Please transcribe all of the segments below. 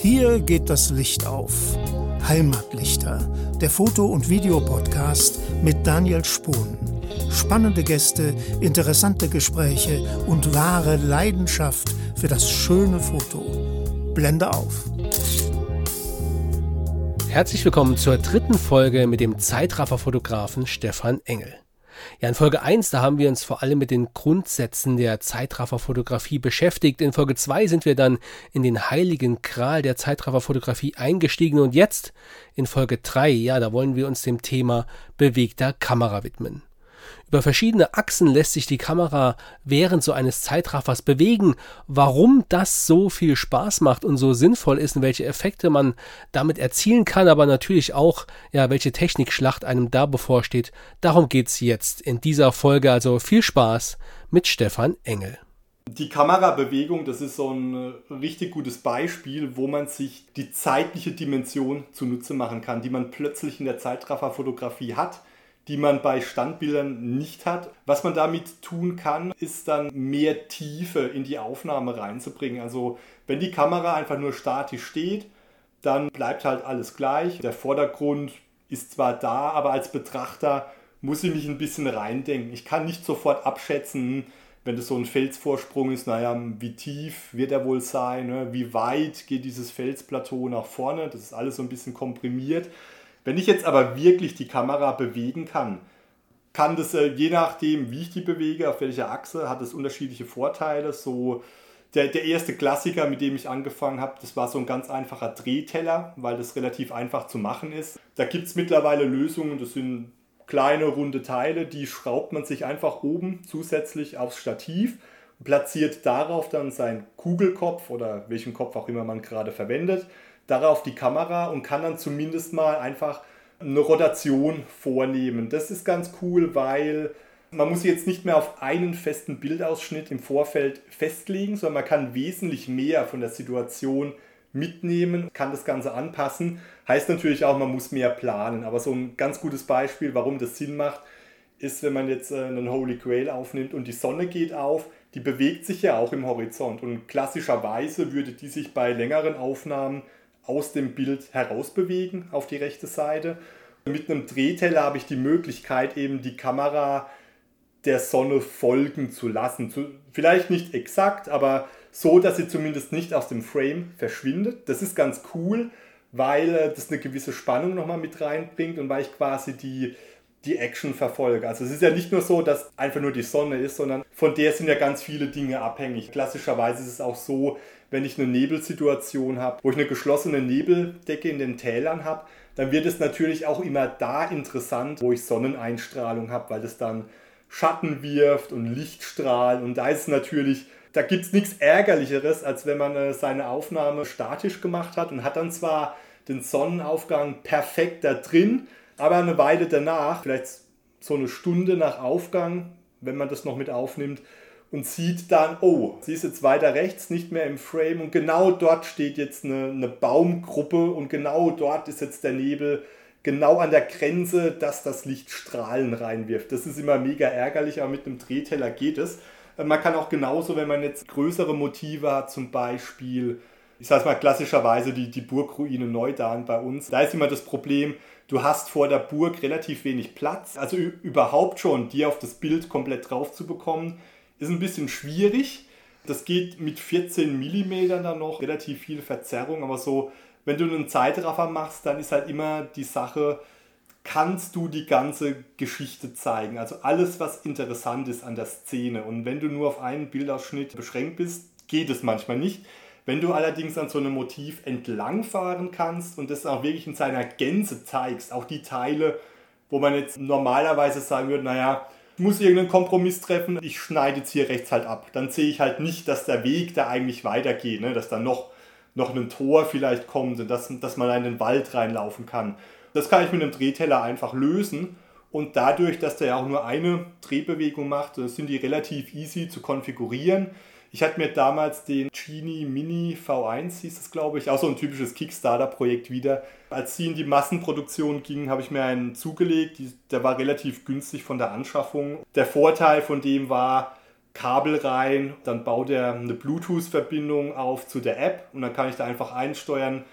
Hier geht das Licht auf. Heimatlichter, der Foto- und Videopodcast mit Daniel Spohn. Spannende Gäste, interessante Gespräche und wahre Leidenschaft für das schöne Foto. Blende auf. Herzlich willkommen zur dritten Folge mit dem Zeitraffer-Fotografen Stefan Engel. Ja, in Folge 1, da haben wir uns vor allem mit den Grundsätzen der Zeitrafferfotografie beschäftigt. In Folge 2 sind wir dann in den heiligen Kral der Zeitrafferfotografie eingestiegen und jetzt in Folge 3, ja, da wollen wir uns dem Thema bewegter Kamera widmen. Über verschiedene Achsen lässt sich die Kamera während so eines Zeitraffers bewegen. Warum das so viel Spaß macht und so sinnvoll ist und welche Effekte man damit erzielen kann, aber natürlich auch, ja, welche Technikschlacht einem da bevorsteht, darum geht's jetzt in dieser Folge. Also viel Spaß mit Stefan Engel. Die Kamerabewegung, das ist so ein äh, richtig gutes Beispiel, wo man sich die zeitliche Dimension zunutze machen kann, die man plötzlich in der Zeitrafferfotografie hat die man bei Standbildern nicht hat. Was man damit tun kann, ist dann mehr Tiefe in die Aufnahme reinzubringen. Also wenn die Kamera einfach nur statisch steht, dann bleibt halt alles gleich. Der Vordergrund ist zwar da, aber als Betrachter muss ich mich ein bisschen reindenken. Ich kann nicht sofort abschätzen, wenn das so ein Felsvorsprung ist, naja, wie tief wird er wohl sein, ne? wie weit geht dieses Felsplateau nach vorne, das ist alles so ein bisschen komprimiert. Wenn ich jetzt aber wirklich die Kamera bewegen kann, kann das äh, je nachdem, wie ich die bewege, auf welcher Achse, hat es unterschiedliche Vorteile. So der, der erste Klassiker, mit dem ich angefangen habe, das war so ein ganz einfacher Drehteller, weil das relativ einfach zu machen ist. Da gibt es mittlerweile Lösungen, das sind kleine runde Teile, die schraubt man sich einfach oben zusätzlich aufs Stativ, platziert darauf dann seinen Kugelkopf oder welchen Kopf auch immer man gerade verwendet darauf die Kamera und kann dann zumindest mal einfach eine Rotation vornehmen. Das ist ganz cool, weil man muss jetzt nicht mehr auf einen festen Bildausschnitt im Vorfeld festlegen, sondern man kann wesentlich mehr von der Situation mitnehmen, kann das Ganze anpassen. Heißt natürlich auch, man muss mehr planen. Aber so ein ganz gutes Beispiel, warum das Sinn macht, ist, wenn man jetzt äh, einen Holy Grail aufnimmt und die Sonne geht auf, die bewegt sich ja auch im Horizont. Und klassischerweise würde die sich bei längeren Aufnahmen aus dem Bild herausbewegen auf die rechte Seite. Mit einem Drehteller habe ich die Möglichkeit, eben die Kamera der Sonne folgen zu lassen. vielleicht nicht exakt, aber so, dass sie zumindest nicht aus dem Frame verschwindet. Das ist ganz cool, weil äh, das eine gewisse Spannung nochmal mit reinbringt und weil ich quasi die, die Action verfolge. Also es ist ja nicht nur so, dass einfach nur die Sonne ist, sondern von der sind ja ganz viele Dinge abhängig. Klassischerweise ist es auch so, wenn ich eine Nebelsituation habe, wo ich eine geschlossene Nebeldecke in den Tälern habe, dann wird es natürlich auch immer da interessant, wo ich Sonneneinstrahlung habe, weil es dann Schatten wirft und Lichtstrahlen und da ist natürlich, da gibt es nichts Ärgerlicheres, als wenn man äh, seine Aufnahme statisch gemacht hat und hat dann zwar den Sonnenaufgang perfekt da drin, aber eine Weile danach, vielleicht so eine Stunde nach Aufgang, wenn man das noch mit aufnimmt, und sieht dann, oh, sie ist jetzt weiter rechts, nicht mehr im Frame. Und genau dort steht jetzt eine, eine Baumgruppe. Und genau dort ist jetzt der Nebel genau an der Grenze, dass das Licht Strahlen reinwirft. Das ist immer mega ärgerlich, aber mit einem Drehteller geht es. Äh, man kann auch genauso, wenn man jetzt größere Motive hat, zum Beispiel, ich sage mal klassischerweise die, die Burgruine Neudan bei uns, da ist immer das Problem, du hast vor der Burg relativ wenig Platz, also überhaupt schon, die auf das Bild komplett drauf zu bekommen ist ein bisschen schwierig. Das geht mit 14 mm dann noch, relativ viel Verzerrung, aber so, wenn du einen Zeitraffer machst, dann ist halt immer die Sache, kannst du die ganze Geschichte zeigen. Also alles, was interessant ist an der Szene. Und wenn du nur auf einen Bildausschnitt beschränkt bist, geht es manchmal nicht. Wenn du allerdings an so einem Motiv entlangfahren kannst und das auch wirklich in seiner Gänze zeigst, auch die Teile, wo man jetzt normalerweise sagen würde, naja, muss irgendeinen Kompromiss treffen, ich schneide jetzt hier rechts halt ab. Dann sehe ich halt nicht, dass der Weg da eigentlich weitergeht, ne? dass da noch, noch ein Tor vielleicht kommt und dass, dass man in den Wald reinlaufen kann. Das kann ich mit einem Drehteller einfach lösen und dadurch, dass der ja auch nur eine Drehbewegung macht, sind die relativ easy zu konfigurieren. Ich hatte mir damals den Genie Mini V1, hieß es glaube ich, auch so ein typisches Kickstarter-Projekt wieder. Als sie in die Massenproduktion gingen, habe ich mir einen zugelegt. Der war relativ günstig von der Anschaffung. Der Vorteil von dem war, Kabel rein, dann baut er eine Bluetooth-Verbindung auf zu der App und dann kann ich da einfach einsteuern,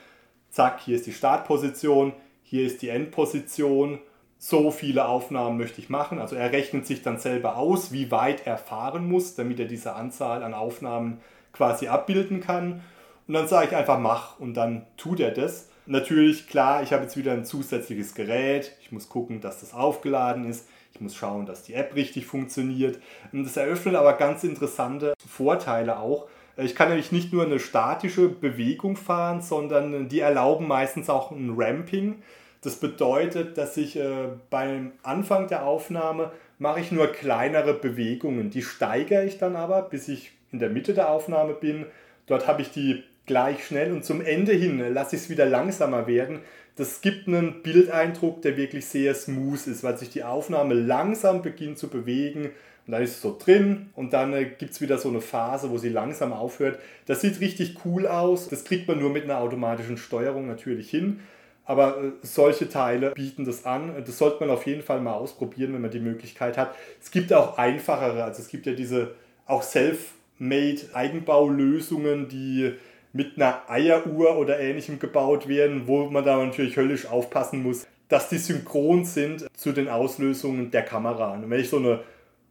zack, hier ist die Startposition, hier ist die Endposition, so viele Aufnahmen möchte ich machen. Also er rechnet sich dann selber aus, wie weit er fahren muss, damit er diese Anzahl an Aufnahmen quasi abbilden kann. Und dann sage ich einfach mach und dann tut er das. Natürlich, klar, ich habe jetzt wieder ein zusätzliches Gerät. Ich muss gucken, dass das aufgeladen ist. Ich muss schauen, dass die App richtig funktioniert. Das eröffnet aber ganz interessante Vorteile auch. Ich kann nämlich nicht nur eine statische Bewegung fahren, sondern die erlauben meistens auch ein Ramping. Das bedeutet, dass ich äh, beim Anfang der Aufnahme mache ich nur kleinere Bewegungen. Die steigere ich dann aber, bis ich in der Mitte der Aufnahme bin. Dort habe ich die gleich schnell und zum Ende hin lasse ich es wieder langsamer werden. Das gibt einen Bildeindruck, der wirklich sehr smooth ist, weil sich die Aufnahme langsam beginnt zu bewegen und dann ist es so drin und dann äh, gibt es wieder so eine Phase, wo sie langsam aufhört. Das sieht richtig cool aus. Das kriegt man nur mit einer automatischen Steuerung natürlich hin. Aber äh, solche Teile bieten das an. Das sollte man auf jeden Fall mal ausprobieren, wenn man die Möglichkeit hat. Es gibt auch einfachere, also es gibt ja diese auch self-made Eigenbaulösungen, die mit einer Eieruhr oder ähnlichem gebaut werden, wo man da natürlich höllisch aufpassen muss, dass die synchron sind zu den Auslösungen der Kamera. Und wenn ich so eine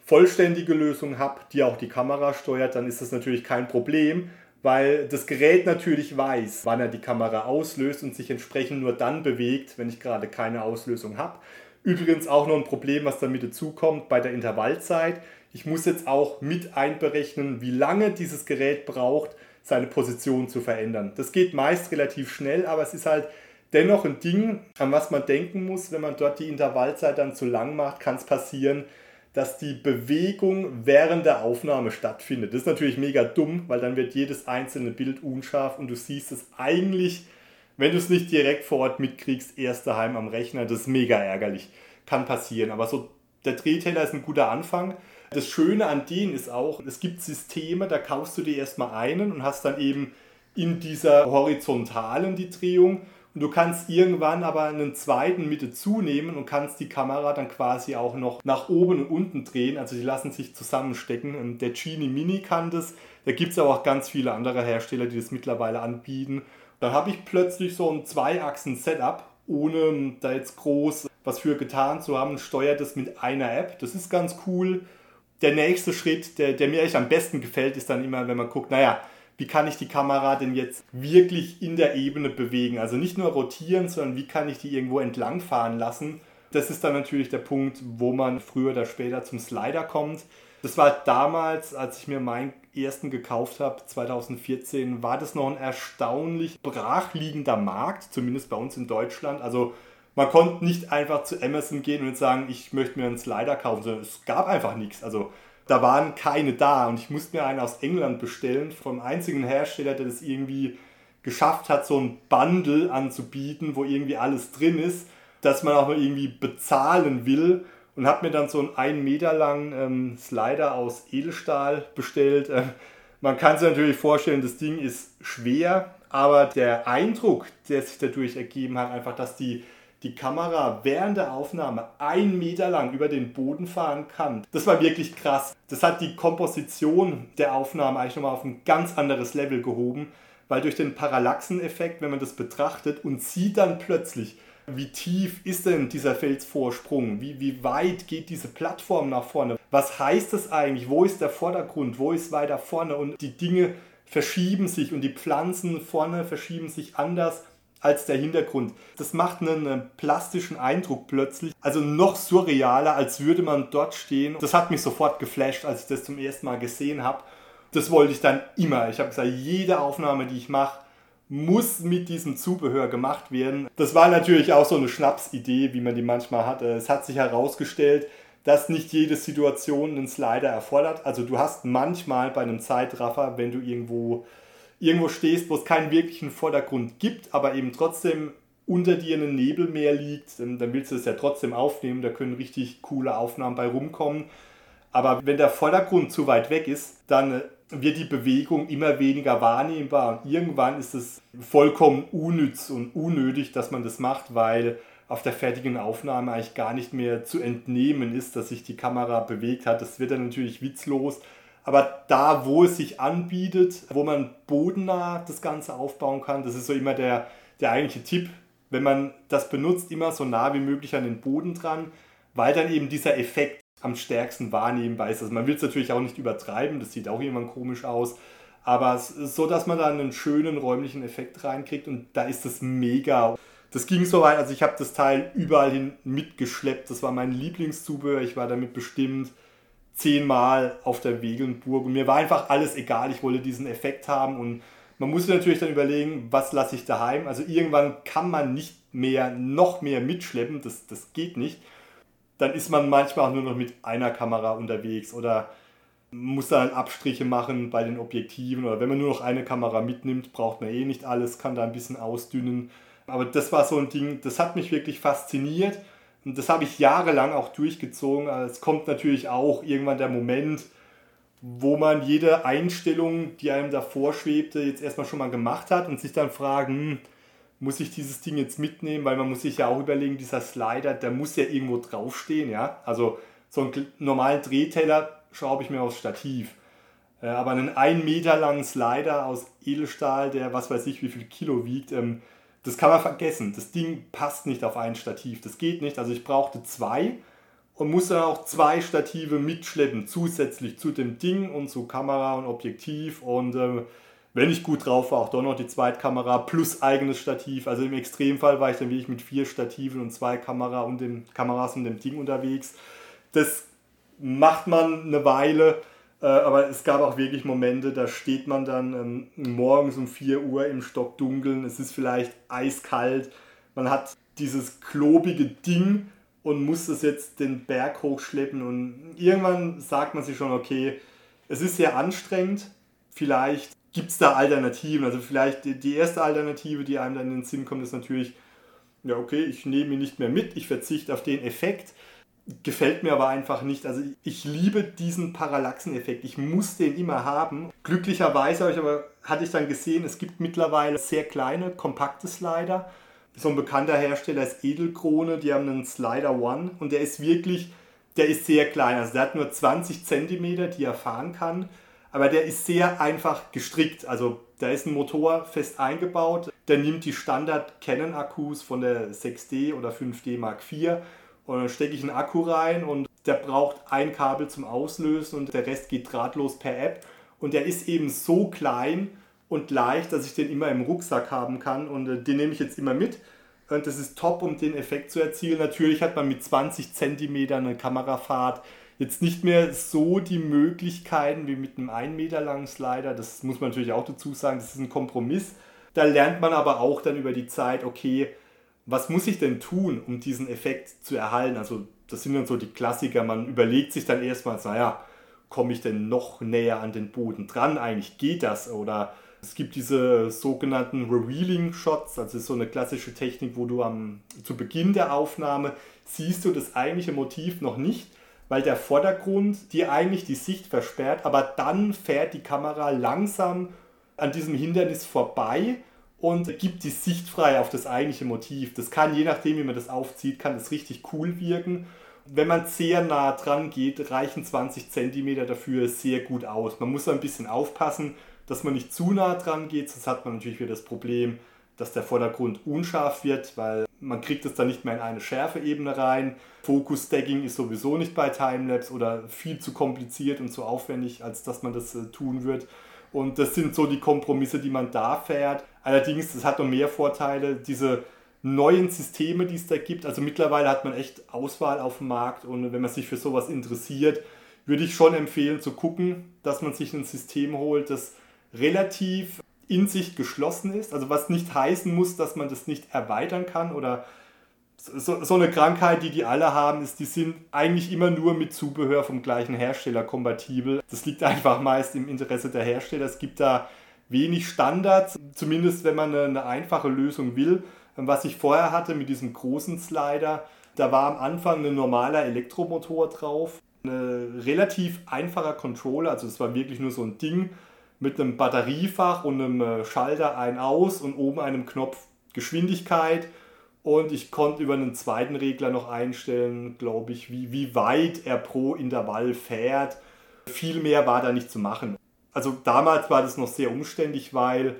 vollständige Lösung habe, die auch die Kamera steuert, dann ist das natürlich kein Problem, weil das Gerät natürlich weiß, wann er die Kamera auslöst und sich entsprechend nur dann bewegt, wenn ich gerade keine Auslösung habe. Übrigens auch noch ein Problem, was damit dazukommt bei der Intervallzeit. Ich muss jetzt auch mit einberechnen, wie lange dieses Gerät braucht, seine Position zu verändern. Das geht meist relativ schnell, aber es ist halt dennoch ein Ding, an was man denken muss. Wenn man dort die Intervallzeit dann zu lang macht, kann es passieren, dass die Bewegung während der Aufnahme stattfindet. Das ist natürlich mega dumm, weil dann wird jedes einzelne Bild unscharf und du siehst es eigentlich, wenn du es nicht direkt vor Ort mitkriegst, erst daheim am Rechner. Das ist mega ärgerlich. Kann passieren. Aber so der Drehteller ist ein guter Anfang. Das Schöne an denen ist auch, es gibt Systeme, da kaufst du dir erstmal einen und hast dann eben in dieser horizontalen die Drehung und du kannst irgendwann aber einen zweiten Mitte zunehmen und kannst die Kamera dann quasi auch noch nach oben und unten drehen. Also die lassen sich zusammenstecken. Der Genie Mini kann das. Da gibt es aber auch ganz viele andere Hersteller, die das mittlerweile anbieten. Dann habe ich plötzlich so ein Zwei-Achsen-Setup, ohne da jetzt groß was für getan zu haben, steuert das mit einer App. Das ist ganz cool der nächste Schritt, der, der mir echt am besten gefällt, ist dann immer, wenn man guckt, naja, wie kann ich die Kamera denn jetzt wirklich in der Ebene bewegen? Also nicht nur rotieren, sondern wie kann ich die irgendwo entlang fahren lassen? Das ist dann natürlich der Punkt, wo man früher oder später zum Slider kommt. Das war damals, als ich mir meinen ersten gekauft habe, 2014, war das noch ein erstaunlich brachliegender Markt, zumindest bei uns in Deutschland. Also man konnte nicht einfach zu Amazon gehen und sagen, ich möchte mir einen Slider kaufen, sondern es gab einfach nichts. Also da waren keine da und ich musste mir einen aus England bestellen, vom einzigen Hersteller, der das irgendwie geschafft hat, so ein Bundle anzubieten, wo irgendwie alles drin ist, dass man auch irgendwie bezahlen will und habe mir dann so einen einen Meter langen ähm, Slider aus Edelstahl bestellt. Äh, man kann sich natürlich vorstellen, das Ding ist schwer, aber der Eindruck, der sich dadurch ergeben hat, einfach, dass die die Kamera während der Aufnahme einen Meter lang über den Boden fahren kann. Das war wirklich krass. Das hat die Komposition der Aufnahme eigentlich nochmal auf ein ganz anderes Level gehoben, weil durch den Parallaxeneffekt, wenn man das betrachtet und sieht dann plötzlich, wie tief ist denn dieser Felsvorsprung? Wie, wie weit geht diese Plattform nach vorne? Was heißt das eigentlich? Wo ist der Vordergrund? Wo ist weiter vorne? Und die Dinge verschieben sich und die Pflanzen vorne verschieben sich anders als der Hintergrund. Das macht einen plastischen Eindruck plötzlich, also noch surrealer, als würde man dort stehen. Das hat mich sofort geflasht, als ich das zum ersten Mal gesehen habe. Das wollte ich dann immer. Ich habe gesagt, jede Aufnahme, die ich mache, muss mit diesem Zubehör gemacht werden. Das war natürlich auch so eine Schnapsidee, wie man die manchmal hat. Es hat sich herausgestellt, dass nicht jede Situation einen Slider erfordert. Also du hast manchmal bei einem Zeitraffer, wenn du irgendwo irgendwo stehst, wo es keinen wirklichen Vordergrund gibt, aber eben trotzdem unter dir ein Nebelmeer liegt, dann, dann willst du es ja trotzdem aufnehmen. Da können richtig coole Aufnahmen bei rumkommen. Aber wenn der Vordergrund zu weit weg ist, dann äh, wird die Bewegung immer weniger wahrnehmbar. Und irgendwann ist es vollkommen unnütz und unnötig, dass man das macht, weil auf der fertigen Aufnahme eigentlich gar nicht mehr zu entnehmen ist, dass sich die Kamera bewegt hat. Das wird dann natürlich witzlos. Aber da, wo es sich anbietet, wo man bodennah das Ganze aufbauen kann, das ist so immer der, der eigentliche Tipp, wenn man das benutzt, immer so nah wie möglich an den Boden dran, weil dann eben dieser Effekt am stärksten wahrnehmbar ist. Also man will es natürlich auch nicht übertreiben, das sieht auch irgendwann komisch aus, aber es ist so, dass man da einen schönen räumlichen Effekt reinkriegt und da ist das mega. Das ging so weit, also ich habe das Teil überall hin mitgeschleppt. Das war mein Lieblingszubehör. Ich war damit bestimmt zehnmal auf der Wegelnburg und mir war einfach alles egal. Ich wollte diesen Effekt haben und man musste natürlich dann überlegen, was lasse ich daheim. Also irgendwann kann man nicht mehr noch mehr mitschleppen, das, das geht nicht. Dann ist man manchmal auch nur noch mit einer Kamera unterwegs oder muss dann Abstriche machen bei den Objektiven oder wenn man nur noch eine Kamera mitnimmt, braucht man eh nicht alles, kann da ein bisschen ausdünnen. Aber das war so ein Ding, das hat mich wirklich fasziniert und das habe ich jahrelang auch durchgezogen. Es kommt natürlich auch irgendwann der Moment, wo man jede Einstellung, die einem davor schwebte, jetzt erstmal schon mal gemacht hat und sich dann fragen, hm, muss ich dieses Ding jetzt mitnehmen? Weil man muss sich ja auch überlegen, dieser Slider, der muss ja irgendwo draufstehen, ja. Also so einen normalen Drehteller schraube ich mir aufs Stativ. Äh, aber einen 1 Meter langen Slider aus Edelstahl, der was weiß ich wie viel Kilo wiegt, ähm, das kann man vergessen. Das Ding passt nicht auf ein Stativ. Das geht nicht. Also ich brauchte zwei und musste auch zwei Stative mitschleppen, zusätzlich zu dem Ding und zu Kamera und Objektiv. Und äh, wenn ich gut drauf war, auch doch noch die Zweitkamera plus eigenes Stativ. Also im Extremfall war ich dann wirklich mit vier Stativen und zwei Kamera und den Kameras und dem Ding unterwegs. Das macht man eine Weile, aber es gab auch wirklich Momente, da steht man dann ähm, morgens um 4 Uhr im Stockdunkeln, es ist vielleicht eiskalt, man hat dieses klobige Ding und muss das jetzt den Berg hochschleppen und irgendwann sagt man sich schon, okay, es ist sehr anstrengend, vielleicht gibt es da Alternativen, also vielleicht die erste Alternative, die einem dann in den Sinn kommt, ist natürlich, ja okay, ich nehme ihn nicht mehr mit, ich verzichte auf den Effekt, gefällt mir aber einfach nicht. Also ich liebe diesen Parallaxeneffekt. Ich muss den immer haben. Glücklicherweise ich aber, hatte ich dann gesehen, es gibt mittlerweile sehr kleine, kompakte Slider. So ein bekannter Hersteller ist Edelkrone, die haben einen Slider One und der ist wirklich, der ist sehr klein. Also der hat nur 20 cm, die er fahren kann. Aber der ist sehr einfach gestrickt. Also da ist ein Motor fest eingebaut. Der nimmt die Standard Canon Akkus von der 6D oder 5D Mark IV und stecke ich einen Akku rein und der braucht ein Kabel zum Auslösen und der Rest geht drahtlos per App. Und der ist eben so klein und leicht, dass ich den immer im Rucksack haben kann und äh, den nehme ich jetzt immer mit. Und das ist top, um den Effekt zu erzielen. Natürlich hat man mit 20 cm eine Kamerafahrt jetzt nicht mehr so die Möglichkeiten wie mit einem 1 Meter langen Slider. Das muss man natürlich auch dazu sagen, das ist ein Kompromiss. Da lernt man aber auch dann über die Zeit, okay, was muss ich denn tun, um diesen Effekt zu erhalten? Also das sind dann so die Klassiker. Man überlegt sich dann erstmal, naja, komme ich denn noch näher an den Boden dran? Eigentlich geht das. Oder es gibt diese sogenannten Revealing Shots, also so eine klassische Technik, wo du am, zu Beginn der Aufnahme siehst du das eigentliche Motiv noch nicht, weil der Vordergrund dir eigentlich die Sicht versperrt, aber dann fährt die Kamera langsam an diesem Hindernis vorbei und gibt die Sicht frei auf das eigentliche Motiv. Das kann, je nachdem, wie man das aufzieht, kann das richtig cool wirken. Wenn man sehr nah dran geht, reichen 20 cm dafür sehr gut aus. Man muss ein bisschen aufpassen, dass man nicht zu nah dran geht, sonst hat man natürlich wieder das Problem, dass der Vordergrund unscharf wird, weil man kriegt es dann nicht mehr in eine Schärfeebene rein. Focus-Stacking ist sowieso nicht bei Timelapse oder viel zu kompliziert und zu aufwendig, als dass man das äh, tun wird. Und das sind so die Kompromisse, die man da fährt. Allerdings, das hat noch mehr Vorteile, diese neuen Systeme, die es da gibt. Also mittlerweile hat man echt Auswahl auf dem Markt und wenn man sich für sowas interessiert, würde ich schon empfehlen zu gucken, dass man sich ein System holt, das relativ in sich geschlossen ist. Also was nicht heißen muss, dass man das nicht erweitern kann oder so, so eine Krankheit, die die alle haben, ist, die sind eigentlich immer nur mit Zubehör vom gleichen Hersteller kompatibel. Das liegt einfach meist im Interesse der Hersteller. Es gibt da wenig Standards, zumindest wenn man eine, eine einfache Lösung will. Was ich vorher hatte mit diesem großen Slider, da war am Anfang ein normaler Elektromotor drauf, ein relativ einfacher Controller, also es war wirklich nur so ein Ding mit einem Batteriefach und einem äh, Schalter ein aus und oben einem Knopf Geschwindigkeit und ich konnte über einen zweiten Regler noch einstellen, glaube ich, wie, wie weit er pro Intervall fährt. Viel mehr war da nicht zu machen. Also damals war das noch sehr umständlich, weil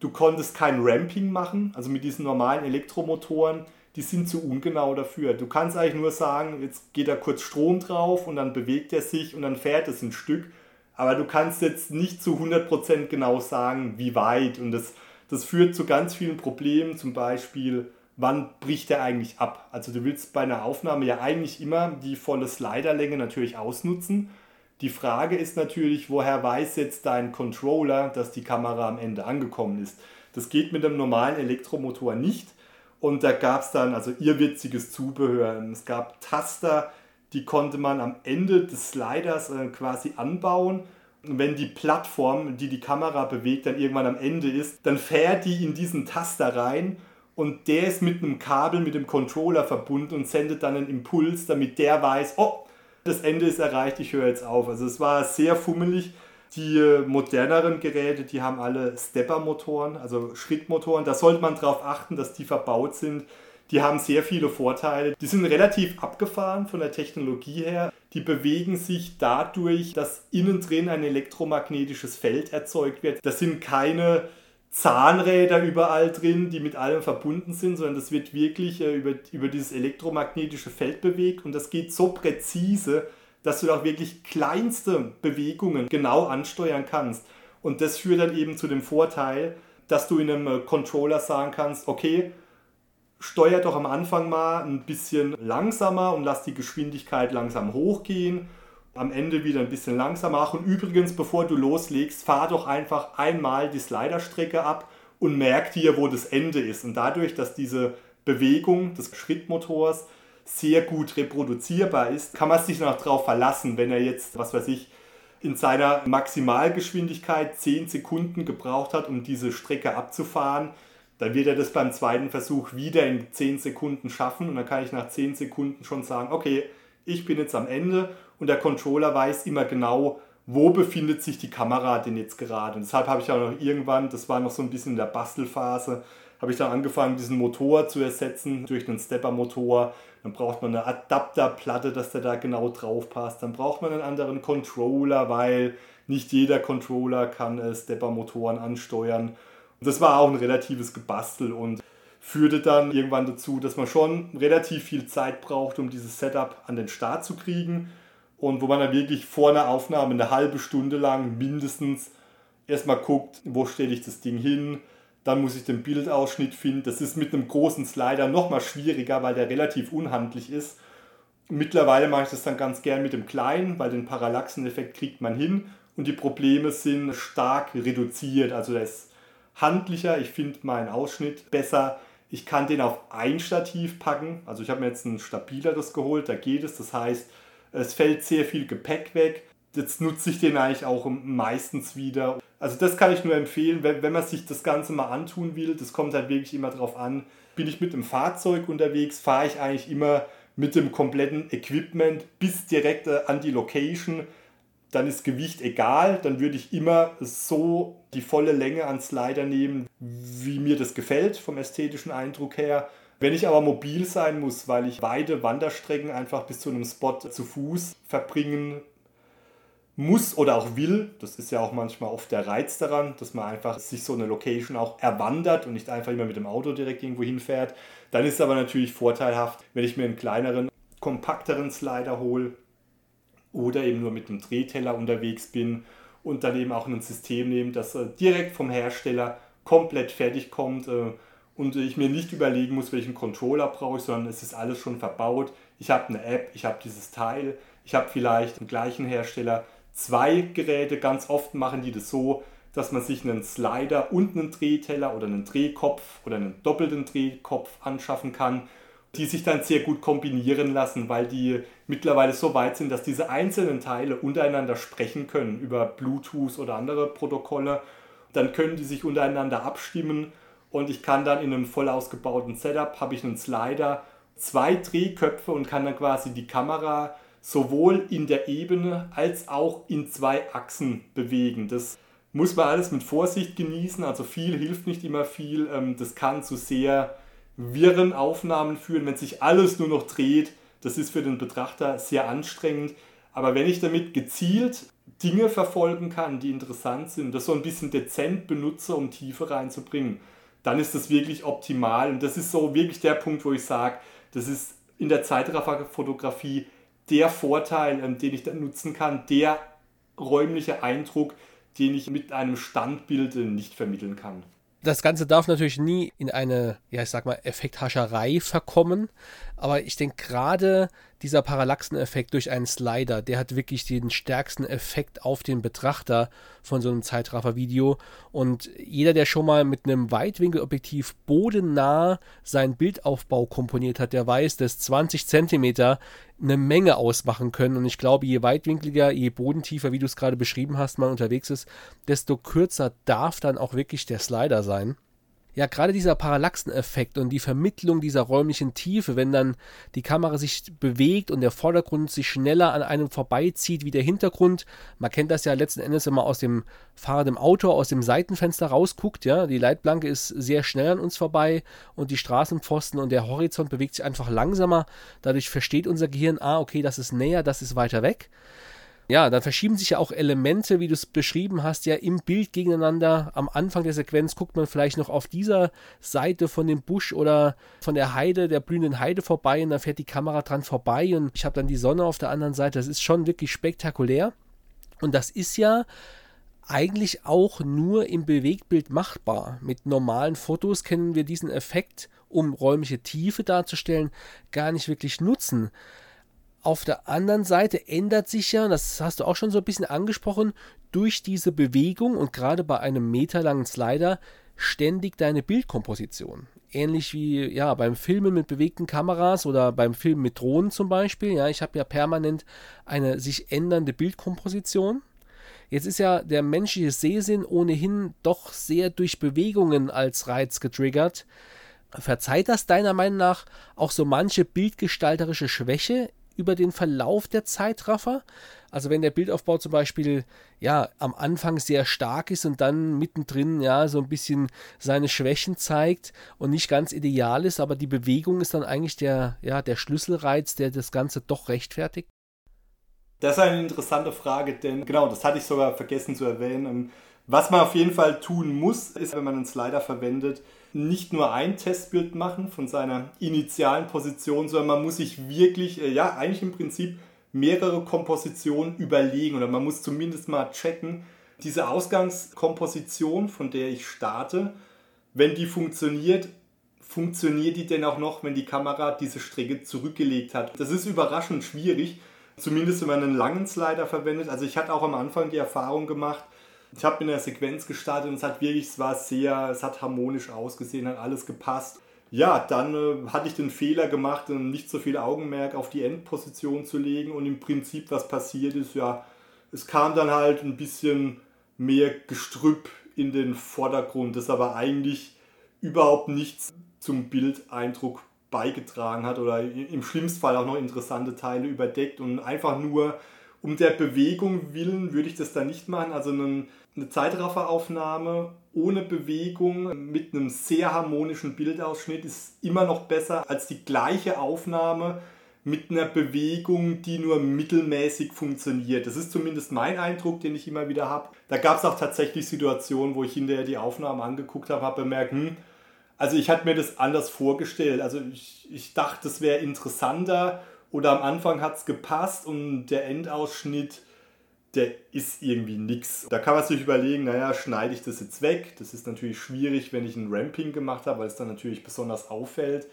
du konntest kein Ramping machen, also mit diesen normalen Elektromotoren, die sind zu ungenau dafür. Du kannst eigentlich nur sagen, jetzt geht da kurz Strom drauf und dann bewegt er sich und dann fährt es ein Stück. Aber du kannst jetzt nicht zu 100% genau sagen, wie weit. Und das, das führt zu ganz vielen Problemen, zum Beispiel, wann bricht er eigentlich ab? Also du willst bei einer Aufnahme ja eigentlich immer die volle Sliderlänge natürlich ausnutzen. Die Frage ist natürlich, woher weiß jetzt dein Controller, dass die Kamera am Ende angekommen ist? Das geht mit einem normalen Elektromotor nicht. Und da gab es dann also irrwitziges Zubehör. Es gab Taster, die konnte man am Ende des Sliders äh, quasi anbauen. Wenn die Plattform, die die Kamera bewegt, dann irgendwann am Ende ist, dann fährt die in diesen Taster rein und der ist mit einem Kabel mit dem Controller verbunden und sendet dann einen Impuls, damit der weiß, oh, das Ende ist erreicht, ich höre jetzt auf. Also es war sehr fummelig. Die moderneren Geräte, die haben alle Stepper-Motoren, also Schrittmotoren. Da sollte man darauf achten, dass die verbaut sind. Die haben sehr viele Vorteile. Die sind relativ abgefahren von der Technologie her. Die bewegen sich dadurch, dass innen drin ein elektromagnetisches Feld erzeugt wird. Das sind keine Zahnräder überall drin, die mit allem verbunden sind, sondern das wird wirklich äh, über, über dieses elektromagnetische Feld bewegt und das geht so präzise, dass du auch wirklich kleinste Bewegungen genau ansteuern kannst. Und das führt dann eben zu dem Vorteil, dass du in einem äh, Controller sagen kannst, okay, steuer doch am Anfang mal ein bisschen langsamer und lass die Geschwindigkeit langsam hochgehen am Ende wieder ein bisschen langsamer machen. Übrigens, bevor du loslegst, fahr doch einfach einmal die Sliderstrecke ab und merk dir, wo das Ende ist. Und dadurch, dass diese Bewegung des Schrittmotors sehr gut reproduzierbar ist, kann man sich noch darauf verlassen, wenn er jetzt, was weiß ich, in seiner Maximalgeschwindigkeit 10 Sekunden gebraucht hat, um diese Strecke abzufahren, dann wird er das beim zweiten Versuch wieder in 10 Sekunden schaffen und dann kann ich nach 10 Sekunden schon sagen, okay, ich bin jetzt am Ende und der Controller weiß immer genau, wo befindet sich die Kamera denn jetzt gerade. Und deshalb habe ich auch noch irgendwann, das war noch so ein bisschen in der Bastelphase, habe ich dann angefangen, diesen Motor zu ersetzen durch einen Stepper-Motor. Dann braucht man eine Adapterplatte, dass der da genau drauf passt. Dann braucht man einen anderen Controller, weil nicht jeder Controller kann äh, Stepper-Motoren ansteuern. Und das war auch ein relatives Gebastel und führte dann irgendwann dazu, dass man schon relativ viel Zeit braucht, um dieses Setup an den Start zu kriegen und wo man dann wirklich vor einer Aufnahme eine halbe Stunde lang mindestens erstmal guckt, wo stelle ich das Ding hin, dann muss ich den Bildausschnitt finden. Das ist mit einem großen Slider nochmal schwieriger, weil der relativ unhandlich ist. Mittlerweile mache ich das dann ganz gern mit dem kleinen, weil den Parallaxeneffekt kriegt man hin und die Probleme sind stark reduziert. Also der ist handlicher, ich finde meinen Ausschnitt besser. Ich kann den auf ein Stativ packen. Also ich habe mir jetzt ein stabileres geholt, da geht es. Das heißt, es fällt sehr viel Gepäck weg. Jetzt nutze ich den eigentlich auch meistens wieder. Also das kann ich nur empfehlen, wenn, wenn man sich das Ganze mal antun will. Das kommt halt wirklich immer darauf an. Bin ich mit dem Fahrzeug unterwegs, fahre ich eigentlich immer mit dem kompletten Equipment bis direkt äh, an die Location. Dann ist Gewicht egal. Dann würde ich immer so die volle Länge an Slider nehmen, wie mir das gefällt vom ästhetischen Eindruck her. Wenn ich aber mobil sein muss, weil ich weite Wanderstrecken einfach bis zu einem Spot zu Fuß verbringen muss oder auch will, das ist ja auch manchmal oft der Reiz daran, dass man einfach sich so eine Location auch erwandert und nicht einfach immer mit dem Auto direkt irgendwo hinfährt, dann ist es aber natürlich vorteilhaft, wenn ich mir einen kleineren, kompakteren Slider hole oder eben nur mit einem Drehteller unterwegs bin und dann eben auch ein System nehme, das äh, direkt vom Hersteller komplett fertig kommt äh, und ich mir nicht überlegen muss, welchen Controller brauche ich, sondern es ist alles schon verbaut. Ich habe eine App, ich habe dieses Teil, ich habe vielleicht im gleichen Hersteller zwei Geräte. Ganz oft machen die das so, dass man sich einen Slider und einen Drehteller oder einen Drehkopf oder einen doppelten Drehkopf anschaffen kann, die sich dann sehr gut kombinieren lassen, weil die mittlerweile so weit sind, dass diese einzelnen Teile untereinander sprechen können über Bluetooth oder andere Protokolle. Dann können die sich untereinander abstimmen und ich kann dann in einem voll ausgebauten Setup, habe ich einen Slider, zwei Drehköpfe und kann dann quasi die Kamera sowohl in der Ebene als auch in zwei Achsen bewegen. Das muss man alles mit Vorsicht genießen, also viel hilft nicht immer viel. Ähm, das kann zu sehr wirren Aufnahmen führen, wenn sich alles nur noch dreht. Das ist für den Betrachter sehr anstrengend. Aber wenn ich damit gezielt Dinge verfolgen kann, die interessant sind, das so ein bisschen dezent benutze, um Tiefe reinzubringen, dann ist das wirklich optimal. Und das ist so wirklich der Punkt, wo ich sage, das ist in der Zeitrafferfotografie der Vorteil, ähm, den ich dann nutzen kann, der räumliche Eindruck, den ich mit einem Standbild äh, nicht vermitteln kann. Das Ganze darf natürlich nie in eine, ja, ich sag mal, Effekthascherei verkommen. Aber ich denke gerade dieser Parallaxeneffekt durch einen Slider, der hat wirklich den stärksten Effekt auf den Betrachter von so einem Zeitraffer-Video. Und jeder, der schon mal mit einem Weitwinkelobjektiv bodennah seinen Bildaufbau komponiert hat, der weiß, dass 20 Zentimeter eine Menge ausmachen können. Und ich glaube, je weitwinkliger, je bodentiefer, wie du es gerade beschrieben hast, man unterwegs ist, desto kürzer darf dann auch wirklich der Slider sein ja, gerade dieser Parallaxeneffekt und die Vermittlung dieser räumlichen Tiefe, wenn dann die Kamera sich bewegt und der Vordergrund sich schneller an einem vorbeizieht wie der Hintergrund. Man kennt das ja letzten Endes, wenn man aus dem fahrenden Auto, aus dem Seitenfenster rausguckt, ja. Die Leitplanke ist sehr schnell an uns vorbei und die Straßenpfosten und der Horizont bewegt sich einfach langsamer. Dadurch versteht unser Gehirn, ah, okay, das ist näher, das ist weiter weg ja, dann verschieben sich ja auch Elemente, wie du es beschrieben hast, ja im Bild gegeneinander. Am Anfang der Sequenz guckt man vielleicht noch auf dieser Seite von dem Busch oder von der Heide, der blühenden Heide vorbei und dann fährt die Kamera dran vorbei und ich habe dann die Sonne auf der anderen Seite. Das ist schon wirklich spektakulär. Und das ist ja eigentlich auch nur im Bewegtbild machbar. Mit normalen Fotos können wir diesen Effekt, um räumliche Tiefe darzustellen, gar nicht wirklich nutzen. Auf der anderen Seite ändert sich ja, das hast du auch schon so ein bisschen angesprochen, durch diese Bewegung und gerade bei einem meterlangen Slider ständig deine Bildkomposition. Ähnlich wie ja beim Filmen mit bewegten Kameras oder beim Filmen mit Drohnen zum Beispiel. Ja, ich habe ja permanent eine sich ändernde Bildkomposition. Jetzt ist ja der menschliche Sehsinn ohnehin doch sehr durch Bewegungen als Reiz getriggert. Verzeiht das deiner Meinung nach auch so manche bildgestalterische Schwäche über den Verlauf der Zeitraffer. Also wenn der Bildaufbau zum Beispiel ja am Anfang sehr stark ist und dann mittendrin ja so ein bisschen seine Schwächen zeigt und nicht ganz ideal ist, aber die Bewegung ist dann eigentlich der ja der Schlüsselreiz, der das Ganze doch rechtfertigt. Das ist eine interessante Frage, denn genau, das hatte ich sogar vergessen zu erwähnen. Was man auf jeden Fall tun muss, ist, wenn man einen Slider verwendet, nicht nur ein Testbild machen von seiner initialen Position, sondern man muss sich wirklich, äh, ja, eigentlich im Prinzip mehrere Kompositionen überlegen oder man muss zumindest mal checken, diese Ausgangskomposition, von der ich starte, wenn die funktioniert, funktioniert die denn auch noch, wenn die Kamera diese Strecke zurückgelegt hat? Das ist überraschend schwierig, zumindest wenn man einen langen Slider verwendet. Also ich hatte auch am Anfang die Erfahrung gemacht, ich habe in der Sequenz gestartet und es hat wirklich, es war sehr, es hat harmonisch ausgesehen, hat alles gepasst. Ja, dann äh, hatte ich den Fehler gemacht, nicht so viel Augenmerk auf die Endposition zu legen und im Prinzip, was passiert ist, ja, es kam dann halt ein bisschen mehr Gestrüpp in den Vordergrund, das aber eigentlich überhaupt nichts zum Bildeindruck beigetragen hat oder im schlimmsten Fall auch noch interessante Teile überdeckt und einfach nur um der Bewegung willen würde ich das da nicht machen. Also einen, eine Zeitrafferaufnahme ohne Bewegung mit einem sehr harmonischen Bildausschnitt ist immer noch besser als die gleiche Aufnahme mit einer Bewegung, die nur mittelmäßig funktioniert. Das ist zumindest mein Eindruck, den ich immer wieder habe. Da gab es auch tatsächlich Situationen, wo ich hinterher die Aufnahmen angeguckt habe, habe bemerkt, hm, also ich hatte mir das anders vorgestellt. Also ich, ich dachte, es wäre interessanter oder am Anfang hat es gepasst und der Endausschnitt, der ist irgendwie nix. Da kann man sich überlegen, naja, schneide ich das jetzt weg? Das ist natürlich schwierig, wenn ich ein Ramping gemacht habe, weil es dann natürlich besonders auffällt.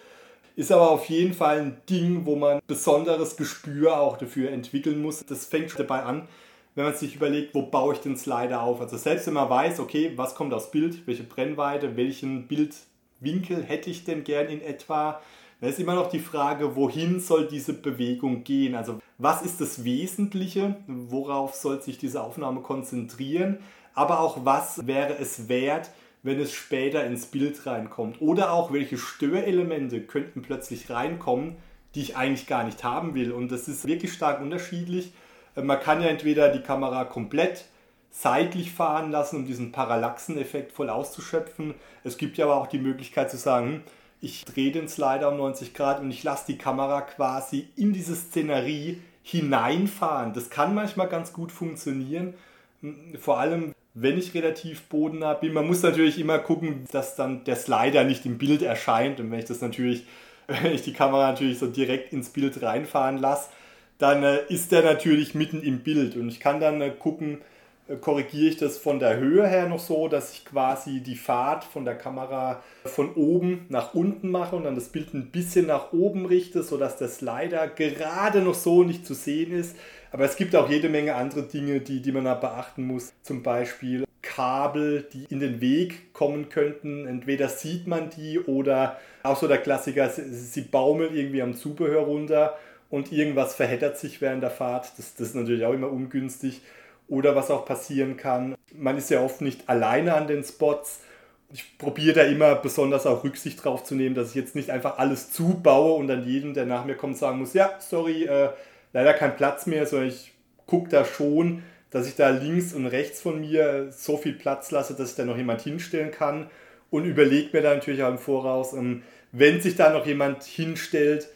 Ist aber auf jeden Fall ein Ding, wo man besonderes Gespür auch dafür entwickeln muss. Das fängt schon dabei an, wenn man sich überlegt, wo baue ich den Slider auf. Also selbst wenn man weiß, okay, was kommt aus Bild, welche Brennweite, welchen Bildwinkel hätte ich denn gern in etwa, da ist immer noch die Frage, wohin soll diese Bewegung gehen? Also was ist das Wesentliche? Worauf soll sich diese Aufnahme konzentrieren? Aber auch was wäre es wert, wenn es später ins Bild reinkommt? Oder auch welche Störelemente könnten plötzlich reinkommen, die ich eigentlich gar nicht haben will? Und das ist wirklich stark unterschiedlich. Man kann ja entweder die Kamera komplett seitlich fahren lassen, um diesen Parallaxeneffekt voll auszuschöpfen. Es gibt ja aber auch die Möglichkeit zu sagen, hm, ich drehe den Slider um 90 Grad und ich lasse die Kamera quasi in diese Szenerie hineinfahren. Das kann manchmal ganz gut funktionieren. Vor allem, wenn ich relativ bodennah bin. Man muss natürlich immer gucken, dass dann der Slider nicht im Bild erscheint. Und wenn ich das natürlich, wenn ich die Kamera natürlich so direkt ins Bild reinfahren lasse, dann äh, ist der natürlich mitten im Bild. Und ich kann dann äh, gucken, korrigiere ich das von der Höhe her noch so, dass ich quasi die Fahrt von der Kamera von oben nach unten mache und dann das Bild ein bisschen nach oben richte, sodass der Slider gerade noch so nicht zu sehen ist. Aber es gibt auch jede Menge andere Dinge, die, die man da beachten muss. Zum Beispiel Kabel, die in den Weg kommen könnten. Entweder sieht man die oder auch so der Klassiker, sie, sie baumeln irgendwie am Zubehör runter und irgendwas verheddert sich während der Fahrt. Das, das ist natürlich auch immer ungünstig. Oder was auch passieren kann, man ist ja oft nicht alleine an den Spots. Ich probiere da immer besonders auch Rücksicht drauf zu nehmen, dass ich jetzt nicht einfach alles zubaue und dann jedem, der nach mir kommt, sagen muss, ja, sorry, äh, leider kein Platz mehr, sondern ich gucke da schon, dass ich da links und rechts von mir so viel Platz lasse, dass ich da noch jemand hinstellen kann und überlege mir da natürlich auch im Voraus, ähm, wenn sich da noch jemand hinstellt,